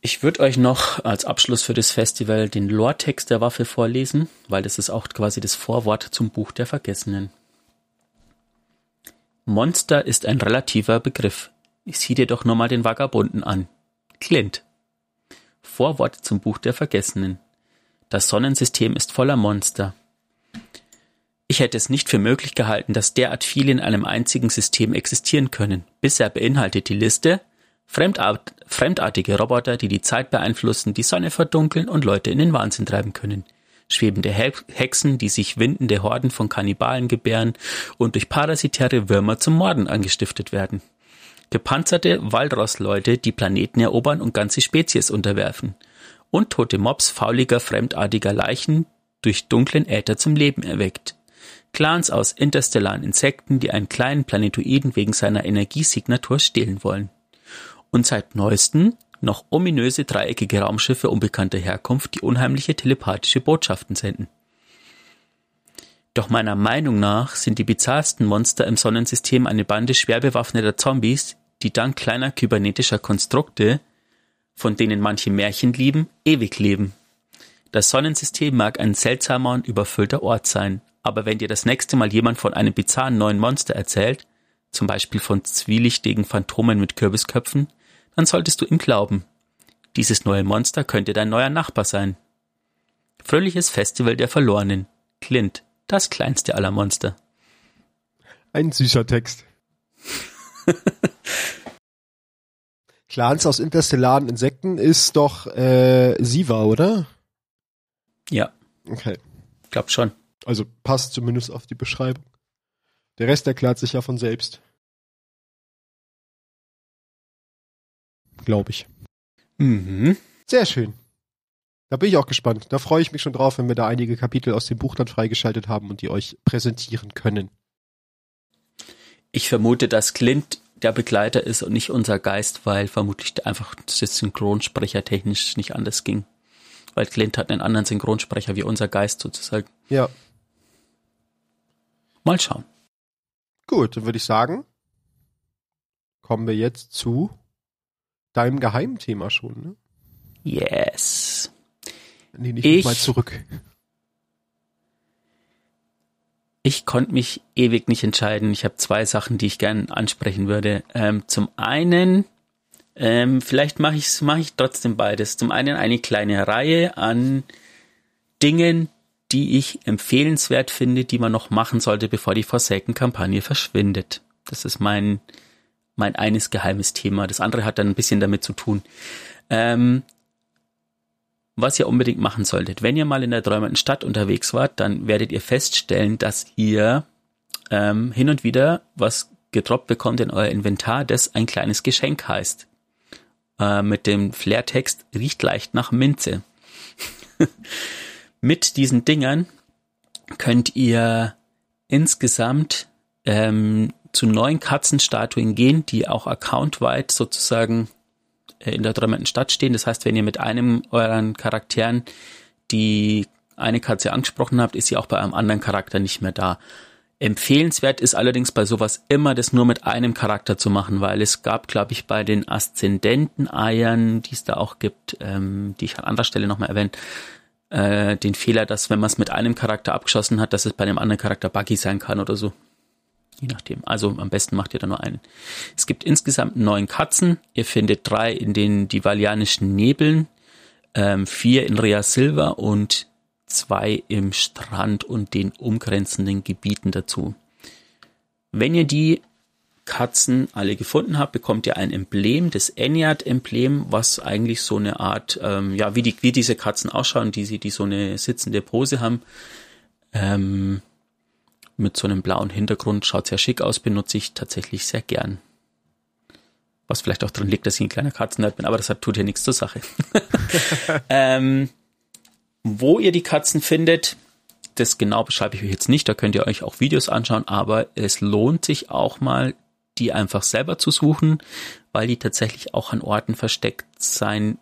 Ich würde euch noch als Abschluss für das Festival den Lore-Text der Waffe vorlesen, weil das ist auch quasi das Vorwort zum Buch der Vergessenen. Monster ist ein relativer Begriff. Sieh dir doch nur mal den Vagabunden an. Clint. Vorwort zum Buch der Vergessenen. Das Sonnensystem ist voller Monster. Ich hätte es nicht für möglich gehalten, dass derart viele in einem einzigen System existieren können. Bisher beinhaltet die Liste Fremdart fremdartige Roboter, die die Zeit beeinflussen, die Sonne verdunkeln und Leute in den Wahnsinn treiben können. Schwebende He Hexen, die sich windende Horden von Kannibalen gebären und durch parasitäre Würmer zum Morden angestiftet werden. Gepanzerte Walrossleute, die Planeten erobern und ganze Spezies unterwerfen. Und tote Mobs fauliger, fremdartiger Leichen durch dunklen Äther zum Leben erweckt. Clans aus interstellaren Insekten, die einen kleinen Planetoiden wegen seiner Energiesignatur stehlen wollen. Und seit neuesten noch ominöse dreieckige Raumschiffe unbekannter Herkunft, die unheimliche telepathische Botschaften senden. Doch meiner Meinung nach sind die bizarrsten Monster im Sonnensystem eine Bande schwer bewaffneter Zombies, die dank kleiner kybernetischer Konstrukte, von denen manche Märchen lieben, ewig leben. Das Sonnensystem mag ein seltsamer und überfüllter Ort sein, aber wenn dir das nächste Mal jemand von einem bizarren neuen Monster erzählt, zum Beispiel von zwielichtigen Phantomen mit Kürbisköpfen, dann solltest du ihm glauben. Dieses neue Monster könnte dein neuer Nachbar sein. Fröhliches Festival der Verlorenen. Clint, das kleinste aller Monster. Ein süßer Text. Clans aus interstellaren Insekten ist doch äh, Siva, oder? Ja, Okay. glaub schon. Also passt zumindest auf die Beschreibung. Der Rest erklärt sich ja von selbst. Glaube ich. Mhm. Sehr schön. Da bin ich auch gespannt. Da freue ich mich schon drauf, wenn wir da einige Kapitel aus dem Buch dann freigeschaltet haben und die euch präsentieren können. Ich vermute, dass Clint der Begleiter ist und nicht unser Geist, weil vermutlich einfach das Synchronsprecher technisch nicht anders ging. Weil Clint hat einen anderen Synchronsprecher wie unser Geist sozusagen. Ja. Mal schauen. Gut, dann würde ich sagen, kommen wir jetzt zu deinem Geheimthema schon. Ne? Yes. Nee, nicht Ich- mal zurück. Ich konnte mich ewig nicht entscheiden. Ich habe zwei Sachen, die ich gern ansprechen würde. Ähm, zum einen, ähm, vielleicht mache ich mach ich trotzdem beides. Zum einen eine kleine Reihe an Dingen, die ich empfehlenswert finde, die man noch machen sollte, bevor die Forsaken-Kampagne verschwindet. Das ist mein mein eines geheimes Thema. Das andere hat dann ein bisschen damit zu tun. Ähm, was ihr unbedingt machen solltet. Wenn ihr mal in der träumenden Stadt unterwegs wart, dann werdet ihr feststellen, dass ihr ähm, hin und wieder was gedroppt bekommt in euer Inventar, das ein kleines Geschenk heißt. Äh, mit dem Flairtext riecht leicht nach Minze. mit diesen Dingern könnt ihr insgesamt ähm, zu neun Katzenstatuen gehen, die auch accountweit sozusagen in der träumenden Stadt stehen. Das heißt, wenn ihr mit einem euren Charakteren die eine Katze angesprochen habt, ist sie auch bei einem anderen Charakter nicht mehr da. Empfehlenswert ist allerdings bei sowas immer, das nur mit einem Charakter zu machen, weil es gab, glaube ich, bei den Aszendenten-Eiern, die es da auch gibt, ähm, die ich an anderer Stelle nochmal erwähnt, äh, den Fehler, dass wenn man es mit einem Charakter abgeschossen hat, dass es bei dem anderen Charakter buggy sein kann oder so. Je nachdem. Also am besten macht ihr da nur einen. Es gibt insgesamt neun Katzen. Ihr findet drei in den divalianischen Nebeln, ähm, vier in Rea Silva und zwei im Strand und den umgrenzenden Gebieten dazu. Wenn ihr die Katzen alle gefunden habt, bekommt ihr ein Emblem, das Enyard-Emblem, was eigentlich so eine Art, ähm, ja, wie, die, wie diese Katzen ausschauen, die, sie- die so eine sitzende Pose haben. Ähm, mit so einem blauen Hintergrund, schaut sehr schick aus, benutze ich tatsächlich sehr gern. Was vielleicht auch drin liegt, dass ich ein kleiner Katzennerd bin, aber das hat, tut ja nichts zur Sache. ähm, wo ihr die Katzen findet, das genau beschreibe ich euch jetzt nicht, da könnt ihr euch auch Videos anschauen, aber es lohnt sich auch mal, die einfach selber zu suchen, weil die tatsächlich auch an Orten versteckt sein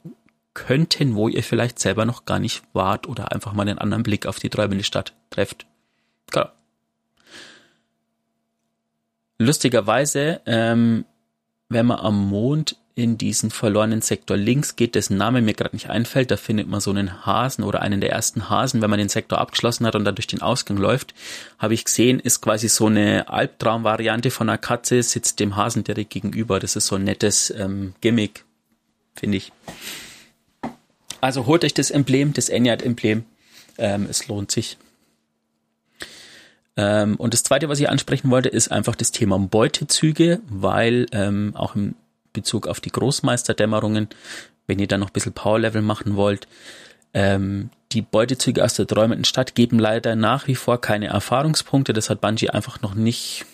könnten, wo ihr vielleicht selber noch gar nicht wart oder einfach mal einen anderen Blick auf die träumende Stadt trefft. Genau. Lustigerweise, ähm, wenn man am Mond in diesen verlorenen Sektor links geht, dessen Name mir gerade nicht einfällt, da findet man so einen Hasen oder einen der ersten Hasen, wenn man den Sektor abgeschlossen hat und dann durch den Ausgang läuft, habe ich gesehen, ist quasi so eine Albtraumvariante von einer Katze, sitzt dem Hasen direkt gegenüber. Das ist so ein nettes ähm, Gimmick, finde ich. Also holt euch das Emblem, das Enyard-Emblem. Ähm, es lohnt sich. Ähm, und das zweite, was ich ansprechen wollte, ist einfach das Thema Beutezüge, weil ähm, auch im Bezug auf die Großmeisterdämmerungen, wenn ihr da noch ein bisschen Powerlevel machen wollt, ähm, die Beutezüge aus der träumenden Stadt geben leider nach wie vor keine Erfahrungspunkte. Das hat Bungie einfach noch nicht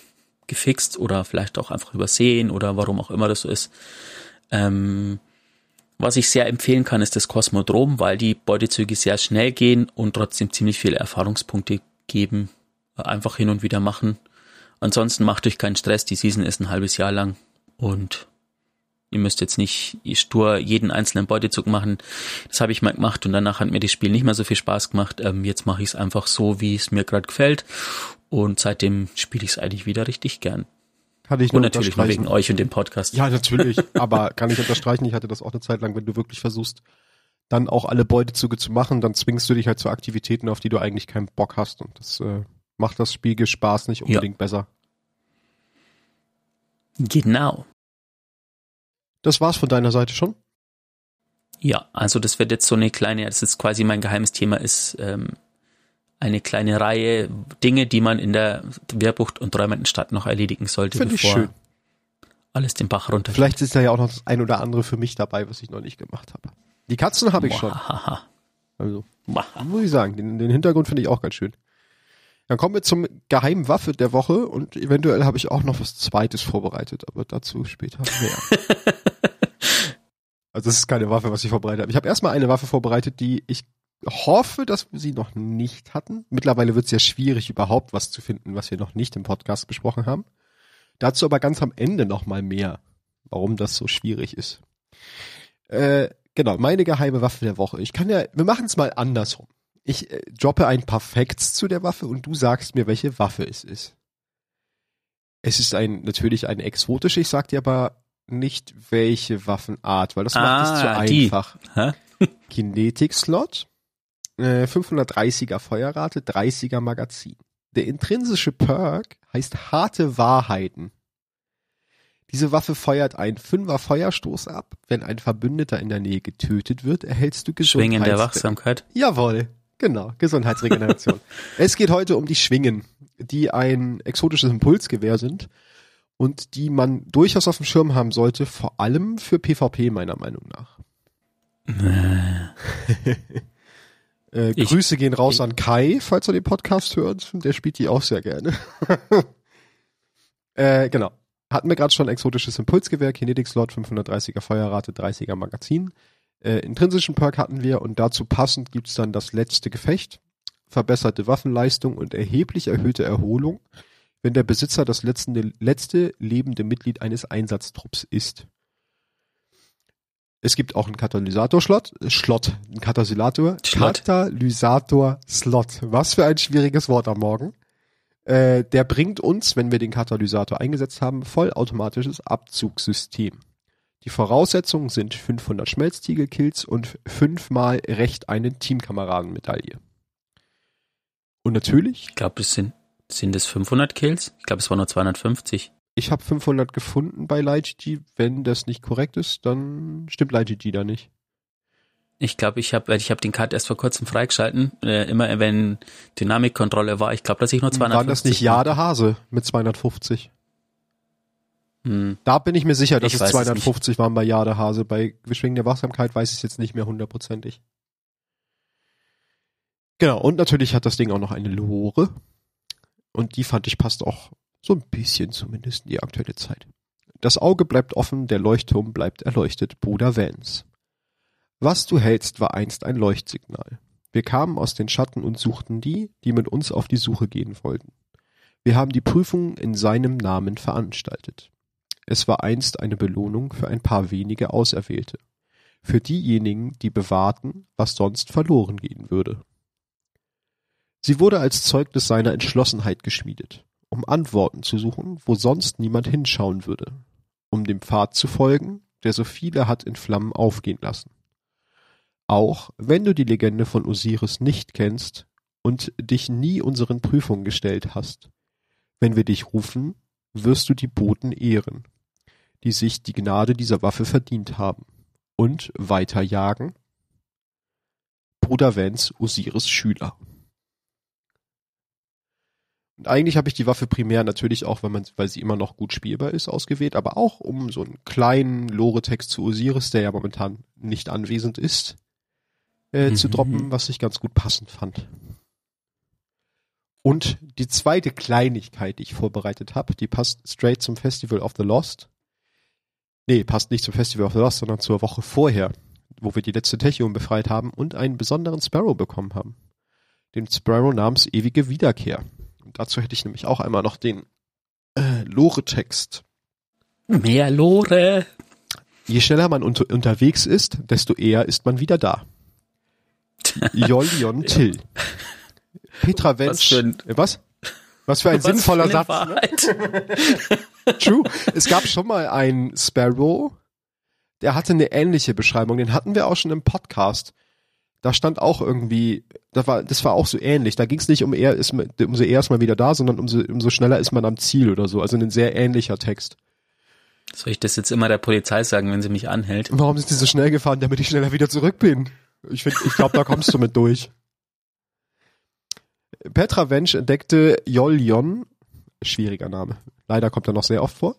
gefixt oder vielleicht auch einfach übersehen oder warum auch immer das so ist. Ähm, was ich sehr empfehlen kann, ist das Kosmodrom, weil die Beutezüge sehr schnell gehen und trotzdem ziemlich viele Erfahrungspunkte geben. Einfach hin und wieder machen. Ansonsten macht euch keinen Stress. Die Season ist ein halbes Jahr lang und ihr müsst jetzt nicht stur jeden einzelnen Beutezug machen. Das habe ich mal gemacht und danach hat mir das Spiel nicht mehr so viel Spaß gemacht. Ähm, jetzt mache ich es einfach so, wie es mir gerade gefällt und seitdem spiele ich es eigentlich wieder richtig gern. Kann ich Und natürlich unterstreichen. wegen euch und dem Podcast. Ja, natürlich. aber kann ich unterstreichen, ich hatte das auch eine Zeit lang, wenn du wirklich versuchst, dann auch alle Beutezüge zu machen, dann zwingst du dich halt zu Aktivitäten, auf die du eigentlich keinen Bock hast. Und das äh, macht das Spiel Spaß nicht unbedingt besser. Genau. Das war's von deiner Seite schon. Ja, also das wird jetzt so eine kleine, das ist quasi mein geheimes Thema, ist ähm, eine kleine Reihe Dinge, die man in der Wehrbucht und träumenden Stadt noch erledigen sollte, Finde ich bevor schön. alles den Bach runter. Vielleicht ist da ja auch noch das ein oder andere für mich dabei, was ich noch nicht gemacht habe. Die Katzen habe ich schon. Hahaha. Also, Mwahaha. muss ich sagen, den, den Hintergrund finde ich auch ganz schön. Dann kommen wir zum geheimen Waffe der Woche und eventuell habe ich auch noch was Zweites vorbereitet, aber dazu später mehr. also das ist keine Waffe, was ich vorbereitet habe. Ich habe erstmal eine Waffe vorbereitet, die ich hoffe, dass wir sie noch nicht hatten. Mittlerweile wird es ja schwierig, überhaupt was zu finden, was wir noch nicht im Podcast besprochen haben. Dazu aber ganz am Ende noch mal mehr, warum das so schwierig ist. Äh, genau, meine geheime Waffe der Woche. Ich kann ja, wir machen es mal andersrum. Ich äh, droppe ein paar Facts zu der Waffe und du sagst mir, welche Waffe es ist. Es ist ein natürlich eine exotische, ich sag dir aber nicht welche Waffenart, weil das macht es zu Ah, einfach. Kinetik-Slot, äh, 530er Feuerrate, 30er Magazin. Der intrinsische Perk heißt harte Wahrheiten. Diese Waffe feuert einen Fünfer Feuerstoß ab. Wenn ein Verbündeter in der Nähe getötet wird, erhältst du Schwingen der Gesundheits- Wachsamkeit. Jawohl, genau, Gesundheitsregeneration. es geht heute um die Schwingen, die ein exotisches Impulsgewehr sind und die man durchaus auf dem Schirm haben sollte, vor allem für PvP meiner Meinung nach. Äh, Ich- Grüße gehen raus ich- an Kai, falls er den Podcast hört. Der spielt die auch sehr gerne. äh, genau. Hatten wir gerade schon exotisches Impulsgewehr, Kinetic Slot, 530er Feuerrate, 30er Magazin. Äh, intrinsischen Perk hatten wir und dazu passend gibt's dann das letzte Gefecht, verbesserte Waffenleistung und erheblich erhöhte Erholung, wenn der Besitzer das letzte, letzte lebende Mitglied eines Einsatztrupps ist. Es gibt auch einen Katalysator-Slot, äh, Schlot, einen Katalysator. Katalysator-Slot. Was für ein schwieriges Wort am Morgen. Äh, der bringt uns, wenn wir den Katalysator eingesetzt haben, vollautomatisches Abzugssystem. Die Voraussetzungen sind 500 Schmelztiegelkills und fünfmal Recht einen Teamkameradenmedaille. Und natürlich, Ich glaube, es sind, sind es 500 Kills? Ich glaube, es waren nur 250. ich habe 500 gefunden bei LightGG. Wenn das nicht korrekt ist, dann stimmt LightGG da nicht. Ich glaube, ich habe ich hab den Cut erst vor kurzem freigeschalten. Äh, immer wenn Dynamikkontrolle war. Ich glaube, dass ich nur 250 War das nicht Jade Hase mit 250? Hm. Da bin ich mir sicher, dass Ich es weiß es 250 waren bei Jade Hase. Bei Geschwingen der Wachsamkeit weiß ich es jetzt nicht mehr hundertprozentig. Genau, und natürlich hat das Ding auch noch eine Lore. Und die fand ich passt auch so ein bisschen zumindest in die aktuelle Zeit. Das Auge bleibt offen, der Leuchtturm bleibt erleuchtet, Bruder Vance. Was du hältst, war einst ein Leuchtsignal. Wir kamen aus den Schatten und suchten die, die mit uns auf die Suche gehen wollten. Wir haben die Prüfung in seinem Namen veranstaltet. Es war einst eine Belohnung für ein paar wenige Auserwählte. Für diejenigen, die bewahrten, was sonst verloren gehen würde. Sie wurde als Zeugnis seiner Entschlossenheit geschmiedet, um Antworten zu suchen, wo sonst niemand hinschauen würde, um dem Pfad zu folgen, der so viele hat in Flammen aufgehen lassen. Auch wenn du die Legende von Osiris nicht kennst und dich nie unseren Prüfungen gestellt hast, wenn wir dich rufen, wirst du die Boten ehren, die sich die Gnade dieser Waffe verdient haben, und weiter jagen. Bruder Vance, Osiris Schüler. Und eigentlich habe ich die Waffe primär natürlich auch, weil man, weil sie immer noch gut spielbar ist, ausgewählt, aber auch um so einen kleinen Lore-Text zu Osiris, der ja momentan nicht anwesend ist, äh, zu Mhm. droppen, was ich ganz gut passend fand. Und die zweite Kleinigkeit, die ich vorbereitet habe, die passt straight zum Festival of the Lost. Nee, passt nicht zum Festival of the Lost, sondern zur Woche vorher, wo wir die letzte Techion befreit haben und einen besonderen Sparrow bekommen haben. Den Sparrow namens Ewige Wiederkehr. Und dazu hätte ich nämlich auch einmal noch den äh, Lore-Text. Mehr Lore. Je schneller man unter unterwegs ist, desto eher ist man wieder da. Jolion Till. Petra Wensch. Was Äh, was? Was für ein sinnvoller Satz. Ne? True. Es gab schon mal einen Sparrow, der hatte eine ähnliche Beschreibung. Den hatten wir auch schon im Podcast. Da stand auch irgendwie, das war, das war auch so ähnlich. Da ging es nicht um eher, ist umso eher ist man wieder da, sondern umso, umso schneller ist man am Ziel oder so. Also ein sehr ähnlicher Text. Soll ich das jetzt immer der Polizei sagen, wenn sie mich anhält? Warum sind die so schnell gefahren, damit ich schneller wieder zurück bin? Ich finde, ich glaube, da kommst du mit durch. Petra Wensch entdeckte Joljon, schwieriger Name, leider kommt er noch sehr oft vor,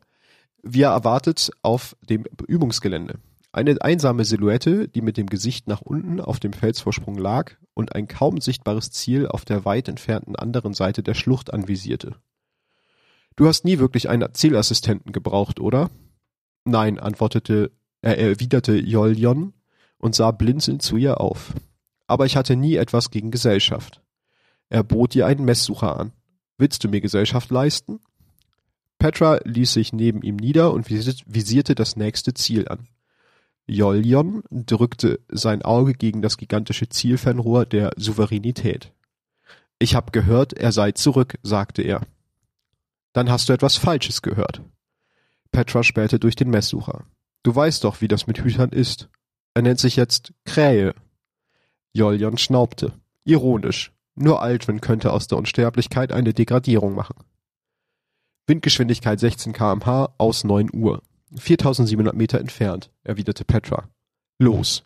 wie er erwartet auf dem Übungsgelände. Eine einsame Silhouette, die mit dem Gesicht nach unten auf dem Felsvorsprung lag und ein kaum sichtbares Ziel auf der weit entfernten anderen Seite der Schlucht anvisierte. Du hast nie wirklich einen Zielassistenten gebraucht, oder? Nein, antwortete, er erwiderte Joljon und sah blinzelnd zu ihr auf. Aber ich hatte nie etwas gegen Gesellschaft. Er bot ihr einen Messsucher an. Willst du mir Gesellschaft leisten? Petra ließ sich neben ihm nieder und visi- visierte das nächste Ziel an. Joljon drückte sein Auge gegen das gigantische Zielfernrohr der Souveränität. Ich hab gehört, er sei zurück, sagte er. Dann hast du etwas Falsches gehört. Petra spähte durch den Messsucher. Du weißt doch, wie das mit Hütern ist. Er nennt sich jetzt Krähe. Joljon schnaubte. Ironisch. Nur Aldrin könnte aus der Unsterblichkeit eine Degradierung machen. Windgeschwindigkeit 16 kmh aus 9 Uhr. 4700 Meter entfernt, erwiderte Petra. Los.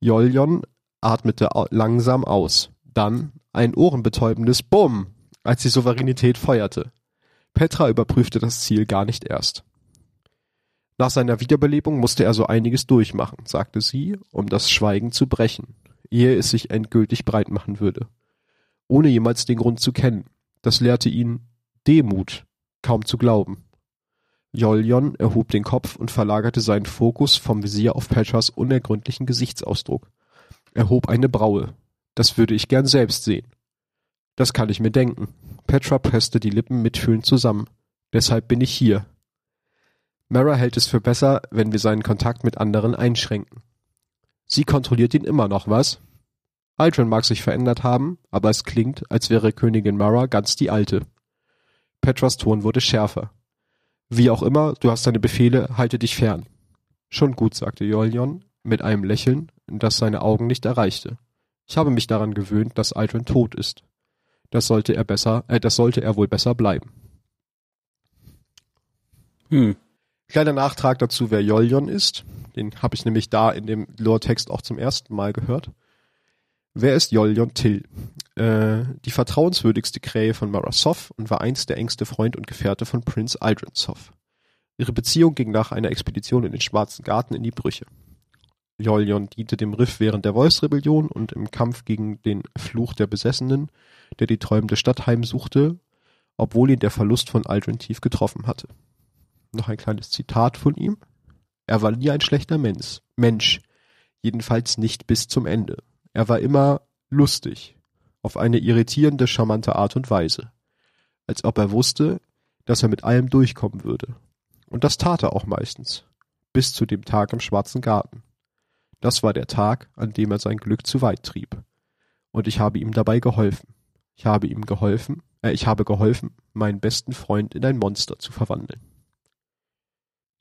Joljon atmete langsam aus. Dann ein ohrenbetäubendes Bumm, als die Souveränität feuerte. Petra überprüfte das Ziel gar nicht erst. Nach seiner Wiederbelebung musste er so einiges durchmachen, sagte sie, um das Schweigen zu brechen, ehe es sich endgültig breit machen würde. Ohne jemals den Grund zu kennen. Das lehrte ihn Demut, kaum zu glauben. Joljon erhob den Kopf und verlagerte seinen Fokus vom Visier auf Petras unergründlichen Gesichtsausdruck. Er hob eine Braue. Das würde ich gern selbst sehen. Das kann ich mir denken. Petra presste die Lippen mitfühlend zusammen. Deshalb bin ich hier. Mara hält es für besser, wenn wir seinen Kontakt mit anderen einschränken. Sie kontrolliert ihn immer noch, was? Aldrin mag sich verändert haben, aber es klingt, als wäre Königin Mara ganz die alte. Petras Ton wurde schärfer. Wie auch immer, du hast deine Befehle, halte dich fern. Schon gut, sagte Joljon mit einem Lächeln, das seine Augen nicht erreichte. Ich habe mich daran gewöhnt, dass Aldrin tot ist. Das sollte er besser, äh, das sollte er wohl besser bleiben. Hm. Kleiner Nachtrag dazu, wer Joljon ist. Den habe ich nämlich da in dem Lore-Text auch zum ersten Mal gehört. Wer ist Joljon Till? Äh, die vertrauenswürdigste Krähe von Mara Soth und war einst der engste Freund und Gefährte von Prinz Aldrin Soth. Ihre Beziehung ging nach einer Expedition in den Schwarzen Garten in die Brüche. Joljon diente dem Riff während der Wolfsrebellion und im Kampf gegen den Fluch der Besessenen, der die träumende Stadt heimsuchte, obwohl ihn der Verlust von Aldrin tief getroffen hatte. Noch ein kleines Zitat von ihm. Er war nie ein schlechter Mensch, Mensch, jedenfalls nicht bis zum Ende. Er war immer lustig, auf eine irritierende, charmante Art und Weise. Als ob er wusste, dass er mit allem durchkommen würde. Und das tat er auch meistens. Bis zu dem Tag im Schwarzen Garten. Das war der Tag, an dem er sein Glück zu weit trieb. Und ich habe ihm dabei geholfen. Ich habe ihm geholfen, äh, ich habe geholfen, meinen besten Freund in ein Monster zu verwandeln.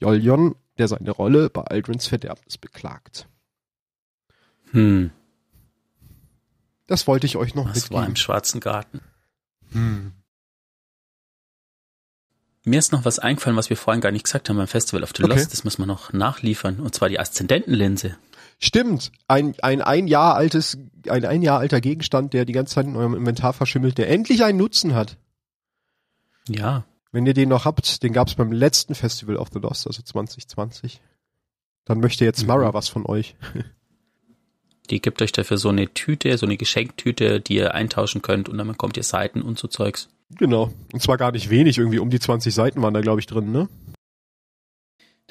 Joljon, der seine Rolle bei Aldrins Verderbnis beklagt. Hm. Das wollte ich euch noch Was mitgeben. war im Schwarzen Garten? Hm. Mir ist noch was eingefallen, was wir vorhin gar nicht gesagt haben beim Festival of the okay. Lost. Das müssen wir noch nachliefern. Und zwar die Aszendentenlinse. Stimmt. Ein, ein ein Jahr altes, ein ein Jahr alter Gegenstand, der die ganze Zeit in eurem Inventar verschimmelt, der endlich einen Nutzen hat. Ja. Wenn ihr den noch habt, den gab's beim letzten Festival of the Lost, also 2020. Dann möchte jetzt Mara mhm. was von euch. Die gibt euch dafür so eine Tüte, so eine Geschenktüte, die ihr eintauschen könnt und dann bekommt ihr Seiten und so Zeugs. Genau. Und zwar gar nicht wenig, irgendwie um die 20 Seiten waren da, glaube ich, drin, ne?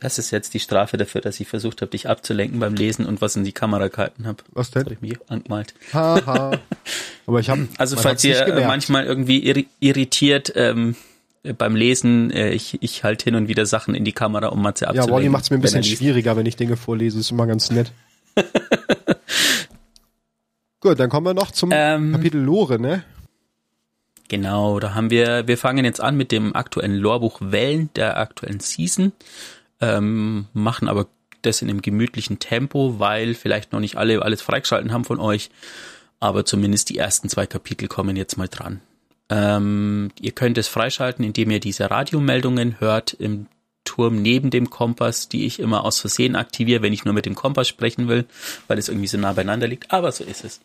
Das ist jetzt die Strafe dafür, dass ich versucht habe, dich abzulenken beim Lesen und was in die Kamera gehalten habe. Was denn? Das habe ich mich angemalt. Haha. Aber ich habe. Also falls ihr manchmal irgendwie irritiert ähm, beim Lesen, äh, ich, ich halte hin und wieder Sachen in die Kamera, um mal zu abzulenken. Ja, Wally macht es mir ein bisschen schwieriger, wenn ich Dinge vorlese. Ist immer ganz nett. Gut, dann kommen wir noch zum ähm, Kapitel Lore, ne? Genau, da haben wir, wir fangen jetzt an mit dem aktuellen Lorbuch Wellen der aktuellen Season, ähm, machen aber das in einem gemütlichen Tempo, weil vielleicht noch nicht alle alles freigeschalten haben von euch, aber zumindest die ersten zwei Kapitel kommen jetzt mal dran. Ähm, ihr könnt es freischalten, indem ihr diese Radiomeldungen hört im Turm neben dem Kompass, die ich immer aus Versehen aktiviere, wenn ich nur mit dem Kompass sprechen will, weil es irgendwie so nah beieinander liegt. Aber so ist es.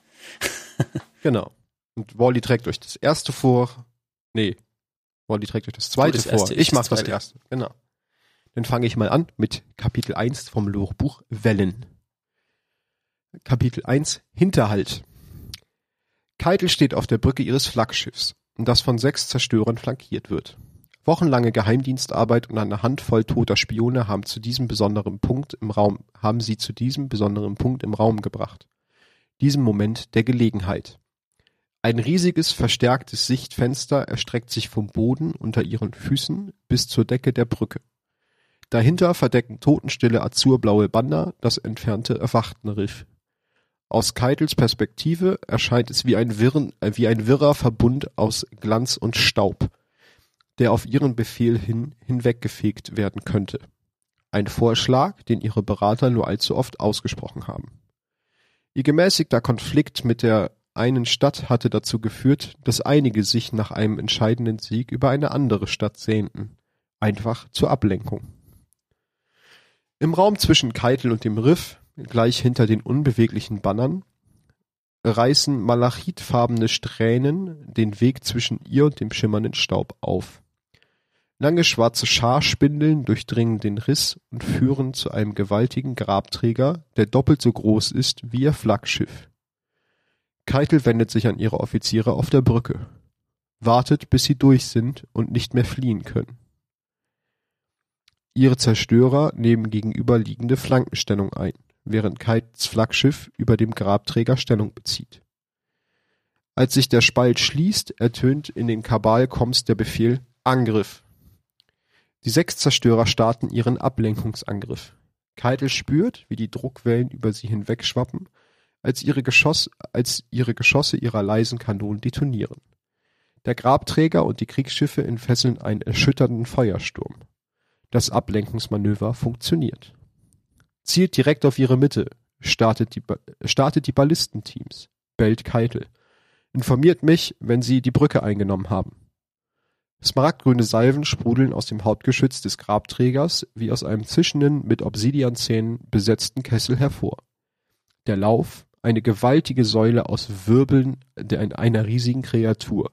genau. Und Wally trägt euch das erste vor. Nee. Wally trägt euch das zweite das vor. Ich mach das, das erste. Genau. Dann fange ich mal an mit Kapitel 1 vom Lorbuch Wellen. Kapitel 1 Hinterhalt. Keitel steht auf der Brücke ihres Flaggschiffs, das von sechs Zerstörern flankiert wird. Wochenlange Geheimdienstarbeit und eine Handvoll toter Spione haben zu diesem besonderen Punkt im Raum, haben sie zu diesem besonderen Punkt im Raum gebracht. Diesem Moment der Gelegenheit. Ein riesiges, verstärktes Sichtfenster erstreckt sich vom Boden unter ihren Füßen bis zur Decke der Brücke. Dahinter verdecken totenstille azurblaue Bander das entfernte Erwachtenriff. Aus Keitels Perspektive erscheint es wie ein, Wirren, äh, wie ein wirrer Verbund aus Glanz und Staub der auf ihren Befehl hin hinweggefegt werden könnte. Ein Vorschlag, den ihre Berater nur allzu oft ausgesprochen haben. Ihr gemäßigter Konflikt mit der einen Stadt hatte dazu geführt, dass einige sich nach einem entscheidenden Sieg über eine andere Stadt sehnten. Einfach zur Ablenkung. Im Raum zwischen Keitel und dem Riff, gleich hinter den unbeweglichen Bannern, reißen malachitfarbene Strähnen den Weg zwischen ihr und dem schimmernden Staub auf. Lange schwarze Scharspindeln durchdringen den Riss und führen zu einem gewaltigen Grabträger, der doppelt so groß ist wie ihr Flaggschiff. Keitel wendet sich an ihre Offiziere auf der Brücke. Wartet, bis sie durch sind und nicht mehr fliehen können. Ihre Zerstörer nehmen gegenüberliegende Flankenstellung ein, während Keitels Flaggschiff über dem Grabträger Stellung bezieht. Als sich der Spalt schließt, ertönt in den Kabal-Koms der Befehl Angriff. Die sechs Zerstörer starten ihren Ablenkungsangriff. Keitel spürt, wie die Druckwellen über sie hinwegschwappen, als ihre, Geschoss, als ihre Geschosse ihrer leisen Kanonen detonieren. Der Grabträger und die Kriegsschiffe entfesseln einen erschütternden Feuersturm. Das Ablenkungsmanöver funktioniert. Zielt direkt auf ihre Mitte, startet die, startet die Ballistenteams, bellt Keitel. Informiert mich, wenn sie die Brücke eingenommen haben. Smaragdgrüne Salven sprudeln aus dem Hauptgeschütz des Grabträgers wie aus einem zischenden, mit Obsidianzähnen besetzten Kessel hervor. Der Lauf, eine gewaltige Säule aus Wirbeln einer riesigen Kreatur,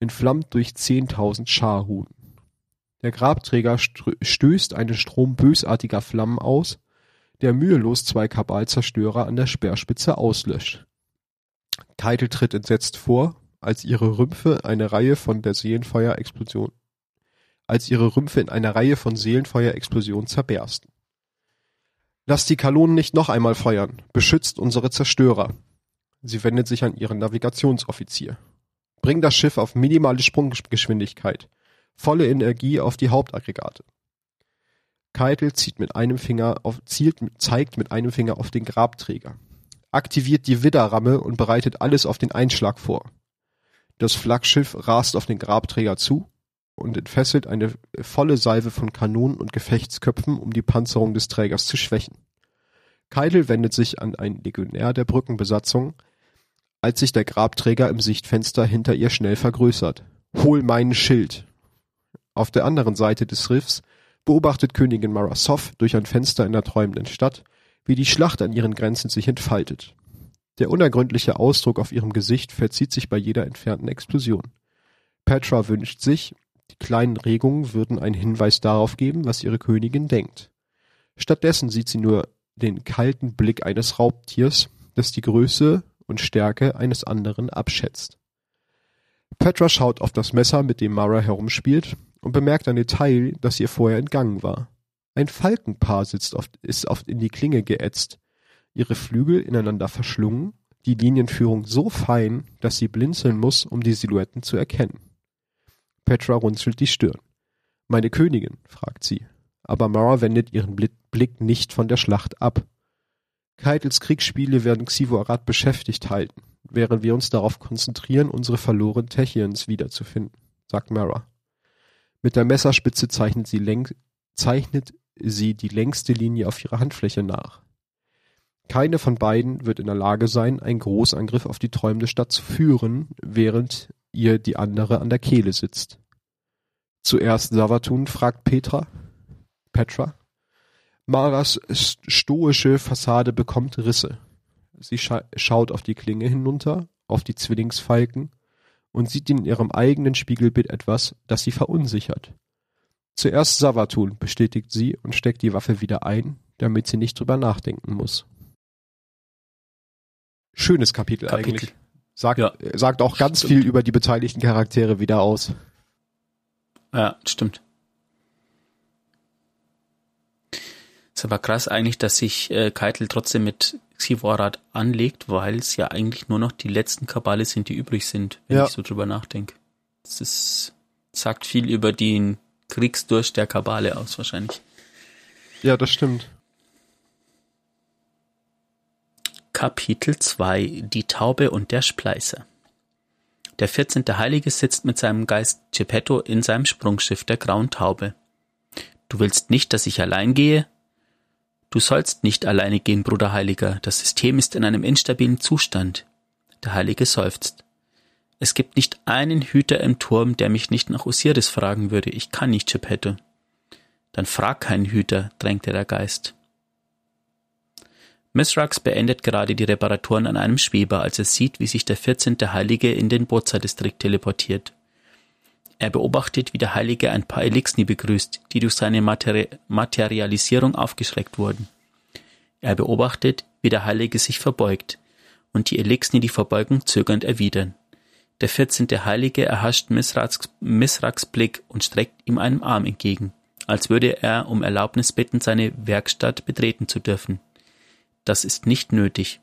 entflammt durch zehntausend Scharhuhn. Der Grabträger stößt einen Strom bösartiger Flammen aus, der mühelos zwei Kabalzerstörer an der Speerspitze auslöscht. Keitel tritt entsetzt vor, als ihre Rümpfe eine Reihe von der Seelenfeuerexplosion als ihre Rümpfe in einer Reihe von Seelenfeuerexplosionen zerbersten. Lasst die Kanonen nicht noch einmal feuern, beschützt unsere Zerstörer. Sie wendet sich an ihren Navigationsoffizier. Bring das Schiff auf minimale Sprunggeschwindigkeit volle Energie auf die Hauptaggregate. Keitel zieht mit einem Finger auf, zielt, zeigt mit einem Finger auf den Grabträger. Aktiviert die Widderramme und bereitet alles auf den Einschlag vor. Das Flaggschiff rast auf den Grabträger zu und entfesselt eine volle Salve von Kanonen und Gefechtsköpfen, um die Panzerung des Trägers zu schwächen. Keitel wendet sich an einen Legionär der Brückenbesatzung, als sich der Grabträger im Sichtfenster hinter ihr schnell vergrößert. Hol meinen Schild, auf der anderen Seite des Riffs beobachtet Königin Mara Soth durch ein Fenster in der träumenden Stadt, wie die Schlacht an ihren Grenzen sich entfaltet. Der unergründliche Ausdruck auf ihrem Gesicht verzieht sich bei jeder entfernten Explosion. Petra wünscht sich, die kleinen Regungen würden einen Hinweis darauf geben, was ihre Königin denkt. Stattdessen sieht sie nur den kalten Blick eines Raubtiers, das die Größe und Stärke eines anderen abschätzt. Petra schaut auf das Messer, mit dem Mara herumspielt, und bemerkt ein Detail, das ihr vorher entgangen war. Ein Falkenpaar sitzt oft, ist oft in die Klinge geätzt, ihre Flügel ineinander verschlungen, die Linienführung so fein, dass sie blinzeln muss, um die Silhouetten zu erkennen. Petra runzelt die Stirn. Meine Königin, fragt sie, aber Mara wendet ihren Blick nicht von der Schlacht ab. Keitels Kriegsspiele werden Xivorat beschäftigt halten, während wir uns darauf konzentrieren, unsere verlorenen Techians wiederzufinden, sagt Mara. Mit der Messerspitze zeichnet sie, zeichnet sie die längste Linie auf ihrer Handfläche nach. Keine von beiden wird in der Lage sein, einen Großangriff auf die träumende Stadt zu führen, während ihr die andere an der Kehle sitzt. Zuerst Savatun fragt Petra, Petra. Maras stoische Fassade bekommt Risse. Sie scha schaut auf die Klinge hinunter, auf die Zwillingsfalken und sieht in ihrem eigenen Spiegelbild etwas, das sie verunsichert. Zuerst Savatun, bestätigt sie und steckt die Waffe wieder ein, damit sie nicht drüber nachdenken muss. Schönes Kapitel, Kapitel. eigentlich. Sagt, ja. sagt auch ganz stimmt. viel über die beteiligten Charaktere wieder aus. Ja, stimmt. Ist aber krass eigentlich, dass sich äh, Keitel trotzdem mit Xivorat anlegt, weil es ja eigentlich nur noch die letzten Kabale sind, die übrig sind, wenn ja. ich so drüber nachdenke. Das ist, sagt viel über den Kriegsdurst der Kabale aus, wahrscheinlich. Ja, das stimmt. Kapitel 2 Die Taube und der Spleißer Der 14. Heilige sitzt mit seinem Geist Geppetto in seinem Sprungschiff der Grauen Taube. Du willst nicht, dass ich allein gehe? Du sollst nicht alleine gehen, Bruder Heiliger. Das System ist in einem instabilen Zustand. Der Heilige seufzt. Es gibt nicht einen Hüter im Turm, der mich nicht nach Osiris fragen würde. Ich kann nicht, Geppetto. Dann frag keinen Hüter, drängte der Geist. Mithrax beendet gerade die Reparaturen an einem Schweber, als er sieht, wie sich der 14. Heilige in den Boza-Distrikt teleportiert. Er beobachtet, wie der Heilige ein paar Elixni begrüßt, die durch seine Materi Materialisierung aufgeschreckt wurden. Er beobachtet, wie der Heilige sich verbeugt und die Elixni die Verbeugung zögernd erwidern. Der 14. Heilige erhascht Misraks, Misraks Blick und streckt ihm einen Arm entgegen, als würde er um Erlaubnis bitten, seine Werkstatt betreten zu dürfen. Das ist nicht nötig.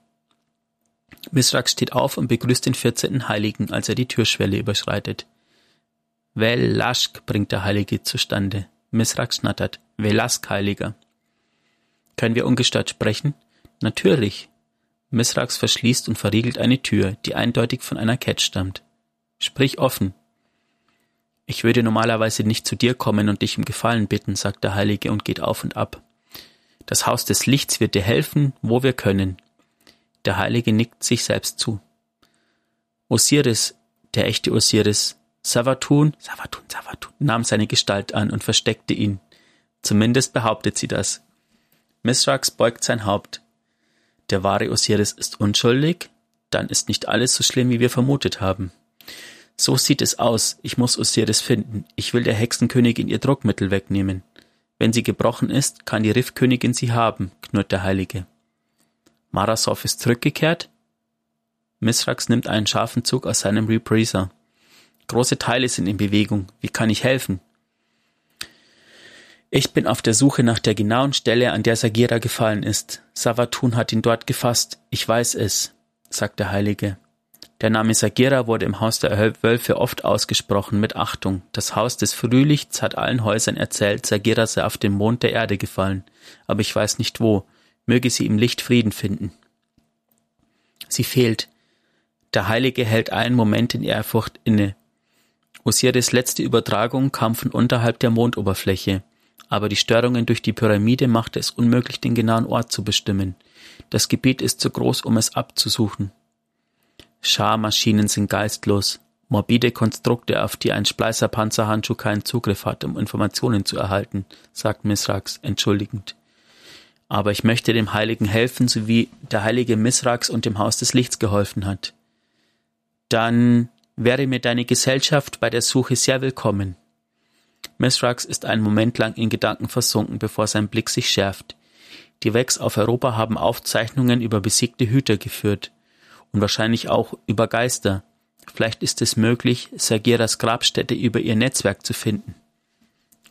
Misrak steht auf und begrüßt den 14. Heiligen, als er die Türschwelle überschreitet. Velask bringt der Heilige zustande. Misrak schnattert. Velask, Heiliger. Können wir ungestört sprechen? Natürlich. Misrax verschließt und verriegelt eine Tür, die eindeutig von einer Cat stammt. Sprich offen. Ich würde normalerweise nicht zu dir kommen und dich um Gefallen bitten, sagt der Heilige und geht auf und ab. Das Haus des Lichts wird dir helfen, wo wir können. Der Heilige nickt sich selbst zu. Osiris, der echte Osiris, Savatun, Savatun, Savatun, nahm seine Gestalt an und versteckte ihn. Zumindest behauptet sie das. Misrax beugt sein Haupt. Der wahre Osiris ist unschuldig? Dann ist nicht alles so schlimm, wie wir vermutet haben. So sieht es aus. Ich muss Osiris finden. Ich will der Hexenkönigin ihr Druckmittel wegnehmen. Wenn sie gebrochen ist, kann die Riffkönigin sie haben, knurrt der Heilige. Marasov ist zurückgekehrt? Misrax nimmt einen scharfen Zug aus seinem Reprieser. Große Teile sind in Bewegung. Wie kann ich helfen? Ich bin auf der Suche nach der genauen Stelle, an der Sagira gefallen ist. Savatun hat ihn dort gefasst. Ich weiß es, sagt der Heilige. Der Name Sagira wurde im Haus der Wölfe oft ausgesprochen mit Achtung. Das Haus des Frühlichts hat allen Häusern erzählt, Sagira sei auf den Mond der Erde gefallen. Aber ich weiß nicht wo. Möge sie im Licht Frieden finden. Sie fehlt. Der Heilige hält einen Moment in Ehrfurcht inne. Osiris letzte Übertragung kam von unterhalb der Mondoberfläche, aber die Störungen durch die Pyramide machte es unmöglich, den genauen Ort zu bestimmen. Das Gebiet ist zu groß, um es abzusuchen. Scharmaschinen sind geistlos, morbide Konstrukte, auf die ein Spleißer-Panzerhandschuh keinen Zugriff hat, um Informationen zu erhalten, sagt Misrax entschuldigend. Aber ich möchte dem Heiligen helfen, so wie der heilige Misrax und dem Haus des Lichts geholfen hat. Dann wäre mir deine Gesellschaft bei der Suche sehr willkommen. Misrax ist einen Moment lang in Gedanken versunken, bevor sein Blick sich schärft. Die Wex auf Europa haben Aufzeichnungen über besiegte Hüter geführt und wahrscheinlich auch über Geister. Vielleicht ist es möglich, Sagiras Grabstätte über ihr Netzwerk zu finden.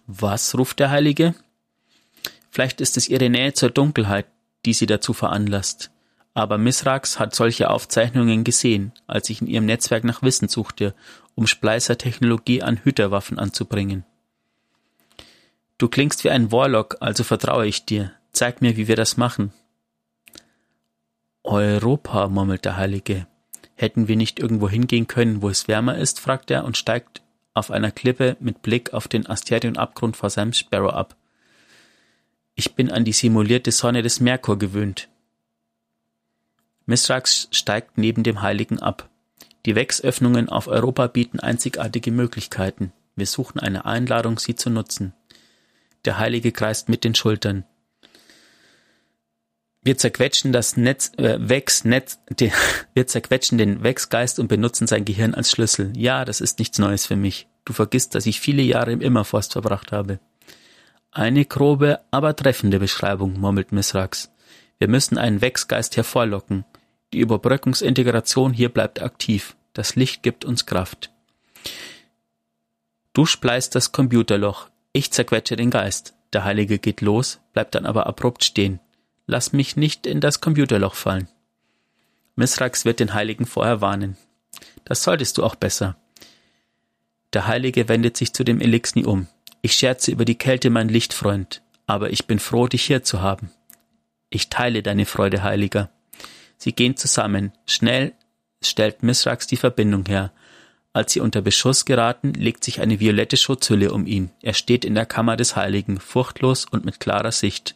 Was? ruft der Heilige. Vielleicht ist es ihre Nähe zur Dunkelheit, die sie dazu veranlasst. Aber Misrax hat solche Aufzeichnungen gesehen, als ich in ihrem Netzwerk nach Wissen suchte, um Spleißer-Technologie an Hüterwaffen anzubringen. Du klingst wie ein Warlock, also vertraue ich dir. Zeig mir, wie wir das machen. Europa, murmelt der Heilige. Hätten wir nicht irgendwo hingehen können, wo es wärmer ist? fragt er und steigt auf einer Klippe mit Blick auf den Asterion-Abgrund vor seinem Sparrow ab. Ich bin an die simulierte Sonne des Merkur gewöhnt. Misrax steigt neben dem Heiligen ab. Die Wechsöffnungen auf Europa bieten einzigartige Möglichkeiten. Wir suchen eine Einladung, sie zu nutzen. Der Heilige kreist mit den Schultern. Wir zerquetschen das Netz, äh, Wex, Netz, den, wir zerquetschen den Wechsgeist und benutzen sein Gehirn als Schlüssel. Ja, das ist nichts Neues für mich. Du vergisst, dass ich viele Jahre im Immerforst verbracht habe. Eine grobe, aber treffende Beschreibung, murmelt Misrax. Wir müssen einen Wechsgeist hervorlocken. Die Überbrückungsintegration hier bleibt aktiv. Das Licht gibt uns Kraft. Du spleißt das Computerloch. Ich zerquetsche den Geist. Der Heilige geht los, bleibt dann aber abrupt stehen. Lass mich nicht in das Computerloch fallen. Misrax wird den Heiligen vorher warnen. Das solltest du auch besser. Der Heilige wendet sich zu dem Elixni um. Ich scherze über die Kälte, mein Lichtfreund, aber ich bin froh, dich hier zu haben. Ich teile deine Freude, Heiliger. Sie gehen zusammen. Schnell stellt Misrax die Verbindung her. Als sie unter Beschuss geraten, legt sich eine violette Schutzhülle um ihn. Er steht in der Kammer des Heiligen, furchtlos und mit klarer Sicht.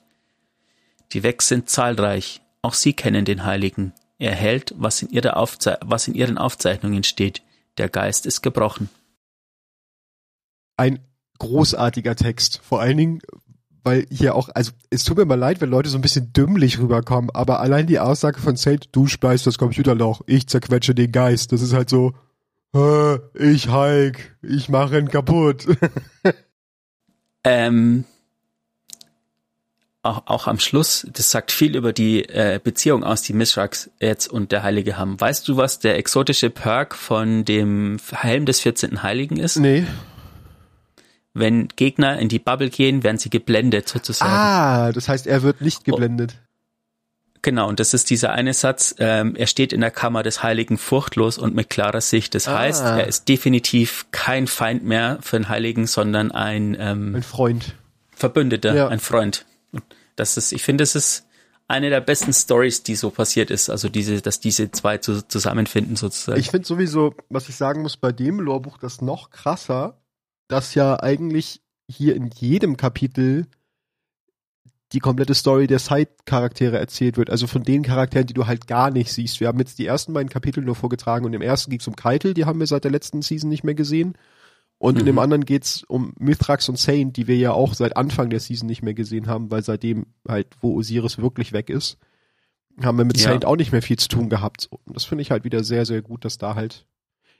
Die Wecks sind zahlreich. Auch sie kennen den Heiligen. Er hält, was in, was in ihren Aufzeichnungen steht. Der Geist ist gebrochen. Ein großartiger Text. Vor allen Dingen, weil hier auch, also es tut mir mal leid, wenn Leute so ein bisschen dümmlich rüberkommen, aber allein die Aussage von Saint, du speist das Computerloch, ich zerquetsche den Geist, das ist halt so, äh, ich Hulk, ich mache ihn kaputt. ähm, auch, auch am Schluss, das sagt viel über die äh, Beziehung aus, die Mishrax jetzt und der Heilige haben. Weißt du, was der exotische Perk von dem Helm des 14. Heiligen ist? Nee. Wenn Gegner in die Bubble gehen, werden sie geblendet sozusagen. Ah, das heißt, er wird nicht geblendet. Oh. Genau, und das ist dieser eine Satz, ähm, er steht in der Kammer des Heiligen furchtlos und mit klarer Sicht. Das ah. heißt, er ist definitiv kein Feind mehr für den Heiligen, sondern ein, ähm, ein Freund. Verbündeter, ja. ein Freund. Das ist, ich finde, es ist eine der besten Stories, die so passiert ist. Also diese, dass diese zwei zu, zusammenfinden sozusagen. Ich finde sowieso, was ich sagen muss, bei dem Lorbuch das noch krasser, dass ja eigentlich hier in jedem Kapitel die komplette Story der Side-Charaktere erzählt wird. Also von den Charakteren, die du halt gar nicht siehst. Wir haben jetzt die ersten beiden Kapitel nur vorgetragen und im ersten ging es um Keitel, die haben wir seit der letzten Season nicht mehr gesehen. Und mhm. in dem mhm. anderen geht's um Mithrax und Saint, die wir ja auch seit Anfang der Season nicht mehr gesehen haben, weil seitdem halt, wo Osiris wirklich weg ist, haben wir mit ja. Saint auch nicht mehr viel zu tun gehabt. Und das finde ich halt wieder sehr, sehr gut, dass da halt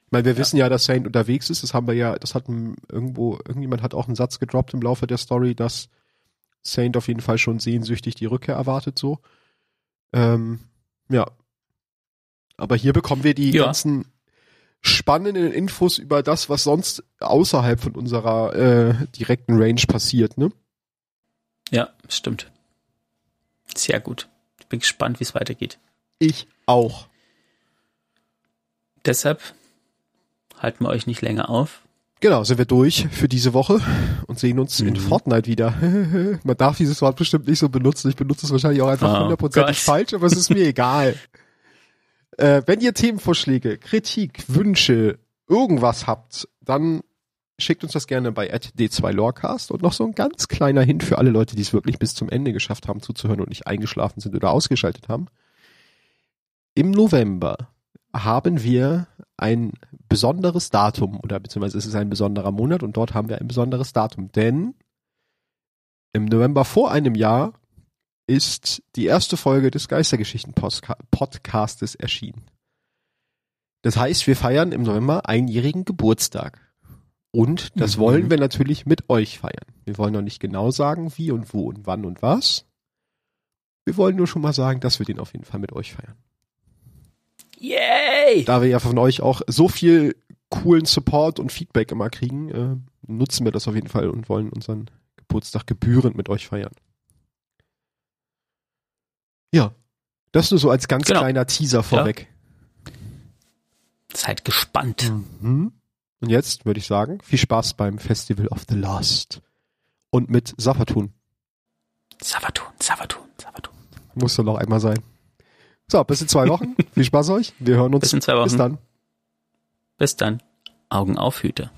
ich meine, wir ja. wissen ja, dass Saint unterwegs ist. Das haben wir ja, das hat irgendwo, irgendjemand hat auch einen Satz gedroppt im Laufe der Story, dass Saint auf jeden Fall schon sehnsüchtig die Rückkehr erwartet, so. Ähm, ja. Aber hier bekommen wir die ja. ganzen spannenden Infos über das, was sonst außerhalb von unserer äh, direkten Range passiert, ne? Ja, stimmt. Sehr gut. Ich bin gespannt, wie es weitergeht. Ich auch. Deshalb halten wir euch nicht länger auf. Genau, sind wir durch für diese Woche und sehen uns mhm. in Fortnite wieder. Man darf dieses Wort bestimmt nicht so benutzen. Ich benutze es wahrscheinlich auch einfach hundertprozentig oh, falsch, aber es ist mir egal. Äh, wenn ihr Themenvorschläge, Kritik, Wünsche, irgendwas habt, dann schickt uns das gerne bei d2lorecast und noch so ein ganz kleiner Hint für alle Leute, die es wirklich bis zum Ende geschafft haben zuzuhören und nicht eingeschlafen sind oder ausgeschaltet haben. Im November haben wir ein besonderes Datum oder beziehungsweise es ist ein besonderer Monat und dort haben wir ein besonderes Datum, denn im November vor einem Jahr ist die erste Folge des Geistergeschichten-Podcastes erschienen. Das heißt, wir feiern im November einjährigen Geburtstag. Und das mhm. wollen wir natürlich mit euch feiern. Wir wollen noch nicht genau sagen, wie und wo und wann und was. Wir wollen nur schon mal sagen, dass wir den auf jeden Fall mit euch feiern. Yay! Da wir ja von euch auch so viel coolen Support und Feedback immer kriegen, äh, nutzen wir das auf jeden Fall und wollen unseren Geburtstag gebührend mit euch feiern. Ja, das nur so als ganz genau. kleiner Teaser vorweg. Ja. Seid gespannt. Mhm. Und jetzt würde ich sagen, viel Spaß beim Festival of the Lost. Und mit Safatun. Safatun, Safatun, Safatun. Muss doch noch einmal sein. So, bis in zwei Wochen. Viel Spaß euch. Wir hören uns. Bis in zwei Wochen. Bis dann. Bis dann. Augen auf, Hüte.